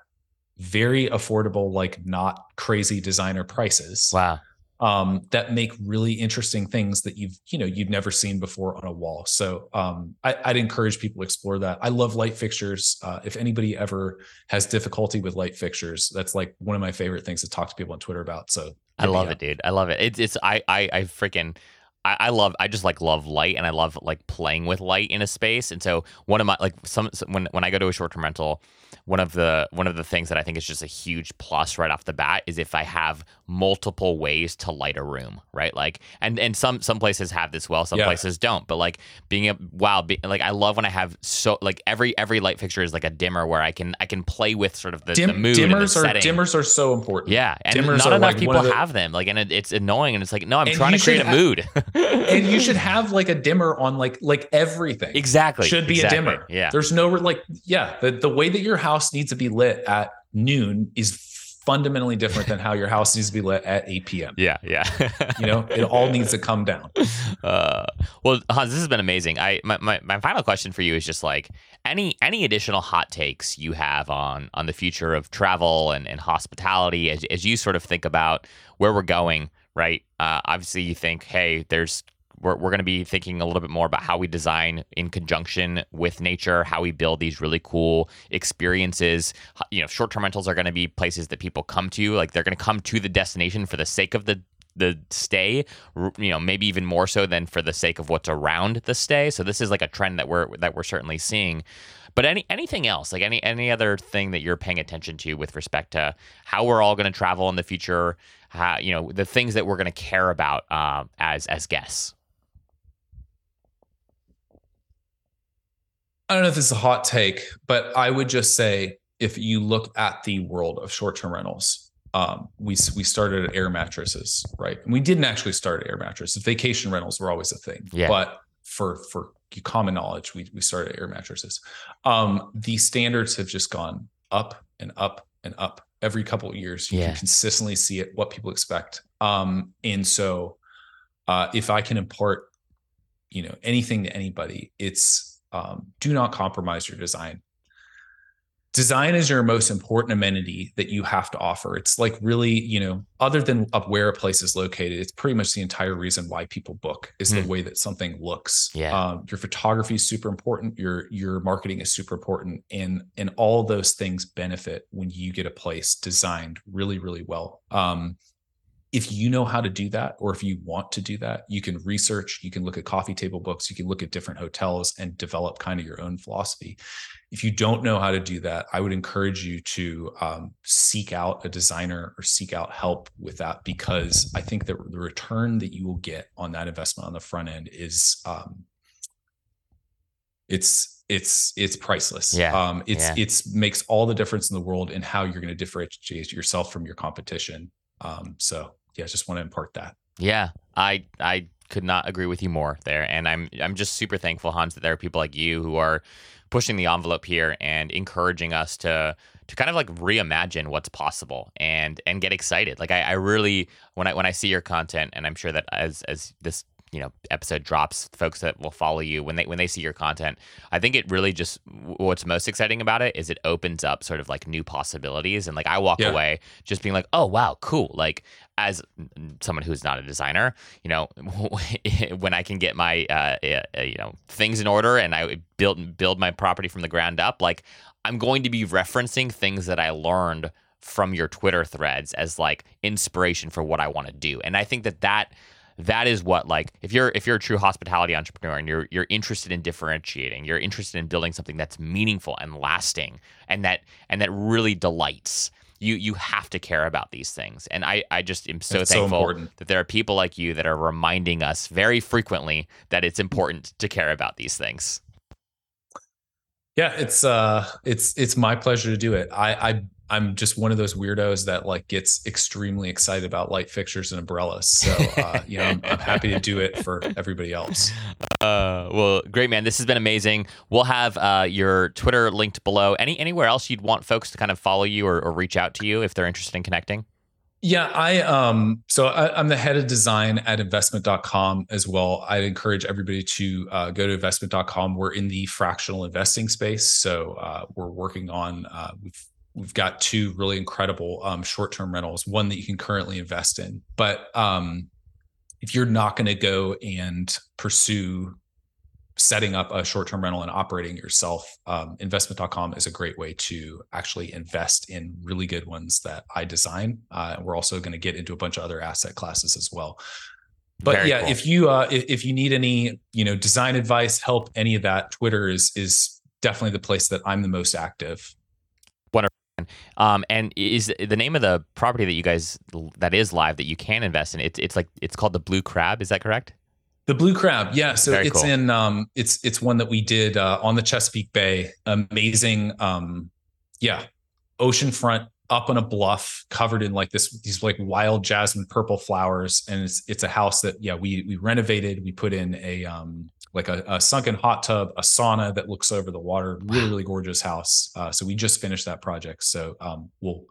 very affordable, like not crazy designer prices Wow. Um, that make really interesting things that you've you know you've never seen before on a wall. So um, I, I'd encourage people to explore that. I love light fixtures. Uh, if anybody ever has difficulty with light fixtures, that's like one of my favorite things to talk to people on Twitter about. So I love it, dude. I love it. It's it's I I I freaking I, I love I just like love light and I love like playing with light in a space. And so one of my like some some- when when I go to a short term rental, one of the one of the things that I think is just a huge plus right off the bat is if I have multiple ways to light a room, right? Like and and some some places have this well, some Yeah. places don't. But like being a wow, be, like I love when I have so like every every light fixture is like a dimmer where I can I can play with sort of the, Dim- the mood and the dimmers are setting. dimmers are so important. Yeah, and Dimmers not enough like people the- have them. Like, and it, it's annoying. And it's like, no, I'm trying to create should a mood. and you should have like a dimmer on like like everything. exactly should be exactly. a dimmer. Yeah, There's no like yeah, the, the way that your house needs to be lit at noon is fundamentally different than how your house needs to be lit at 8 p.m. yeah, yeah. You know, it all needs to come down. uh, well, Hans, this has been amazing. I my, my my final question for you is just like any any additional hot takes you have on on the future of travel and, and hospitality as as you sort of think about where we're going. Right. Uh, obviously, you think, hey, there's we're, we're going to be thinking a little bit more about how we design in conjunction with nature, how we build these really cool experiences. You know, short term rentals are going to be places that people come to. Like they're going to come to the destination for the sake of the the stay you know maybe even more so than for the sake of what's around the stay so this is like a trend that we're that we're certainly seeing but any anything else like any any other thing that you're paying attention to with respect to how we're all going to travel in the future how you know the things that we're going to care about um, as as guests I don't know if this is a hot take, but I would just say if you look at the world of short-term rentals, um, we we started at air mattresses, right? And we didn't actually start at air mattresses. Vacation rentals were always a thing, Yeah. but for for common knowledge, we we started at air mattresses. Um, the standards have just gone up and up and up every couple of years. You Yeah. can consistently see it, what people expect. Um, and so, uh, if I can impart, you know, anything to anybody, it's um, do not compromise your design. Design is your most important amenity that you have to offer. It's like really, you know, other than up where a place is located, it's pretty much the entire reason why people book is the Hmm. way that something looks. Yeah. Um, your photography is super important. Your your marketing is super important, and and all those things benefit when you get a place designed really really well. Um, if you know how to do that or if you want to do that you can research you can look at coffee table books you can look at different hotels and develop kind of your own philosophy. If you don't know how to do that i would encourage you to um, seek out a designer or seek out help with that because i think that the return that you will get on that investment on the front end is um, it's it's it's priceless. Yeah, um it's yeah. it's makes all the difference in the world in how you're going to differentiate yourself from your competition. Um so yeah I just want to impart that Yeah, I I could not agree with you more there, and I'm I'm just super thankful, Hans, that there are people like you who are pushing the envelope here and encouraging us to to kind of like reimagine what's possible and and get excited. Like I, I really when I when I see your content, and I'm sure that as as this you know episode drops, folks that will follow you when they when they see your content, I think it really just what's most exciting about it is it opens up sort of like new possibilities, and like I walk Yeah. away just being like, oh wow, cool, like as someone who's not a designer, you know, when I can get my uh, uh, you know things in order and I build build my property from the ground up, like I'm going to be referencing things that I learned from your Twitter threads as like inspiration for what I want to do, and I think that that that is what like if you're if you're a true hospitality entrepreneur and you're you're interested in differentiating you're interested in building something that's meaningful and lasting and that and that really delights you you have to care about these things. And i i just am so It's thankful important. that there are people like you that are reminding us very frequently that it's important to care about these things. Yeah it's uh it's it's my pleasure to do it. I i I'm just one of those weirdos that like gets extremely excited about light fixtures and umbrellas. So uh, you know, I'm, I'm, happy to do it for everybody else. Uh, well, great man. This has been amazing. We'll have uh, your Twitter linked below. Any anywhere else you'd want folks to kind of follow you or, or reach out to you if they're interested in connecting? Yeah, I um so I, am the head of design at investmet.com as well. I'd encourage everybody to uh, go to investmet.com. We're in the fractional investing space, so uh, we're working on uh, we've we've got two really incredible um, short-term rentals, one that you can currently invest in. But um, if you're not going to go and pursue setting up a short-term rental and operating yourself um, investmet.com is a great way to actually invest in really good ones that i design uh, we're also going to get into a bunch of other asset classes as well but Very yeah cool. if you uh, if, if you need any you know design advice help any of that twitter is is definitely the place that i'm the most active um, and is the name of the property that you guys that is live that you can invest in it's it's like it's called the blue crab is that correct the blue crab, yeah. So Very it's cool. in um, it's it's one that we did uh, on the Chesapeake Bay. Amazing, um, yeah, oceanfront up on a bluff, covered in like this these like wild jasmine purple flowers, and it's it's a house that yeah we we renovated. We put in a um like a, a sunken hot tub, a sauna that looks over the water. Really really gorgeous house. Uh, so we just finished that project. So um, we'll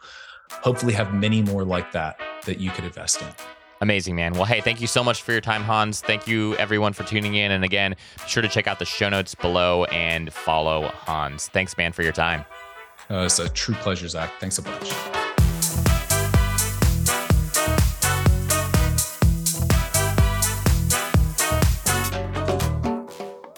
hopefully have many more like that that you could invest in. Amazing, man. Well, hey, thank you so much for your time, Hans. Thank you, everyone, for tuning in. And again, be sure to check out the show notes below and follow Hans. Thanks, man, for your time. Uh, it's a true pleasure, Zach. Thanks a bunch.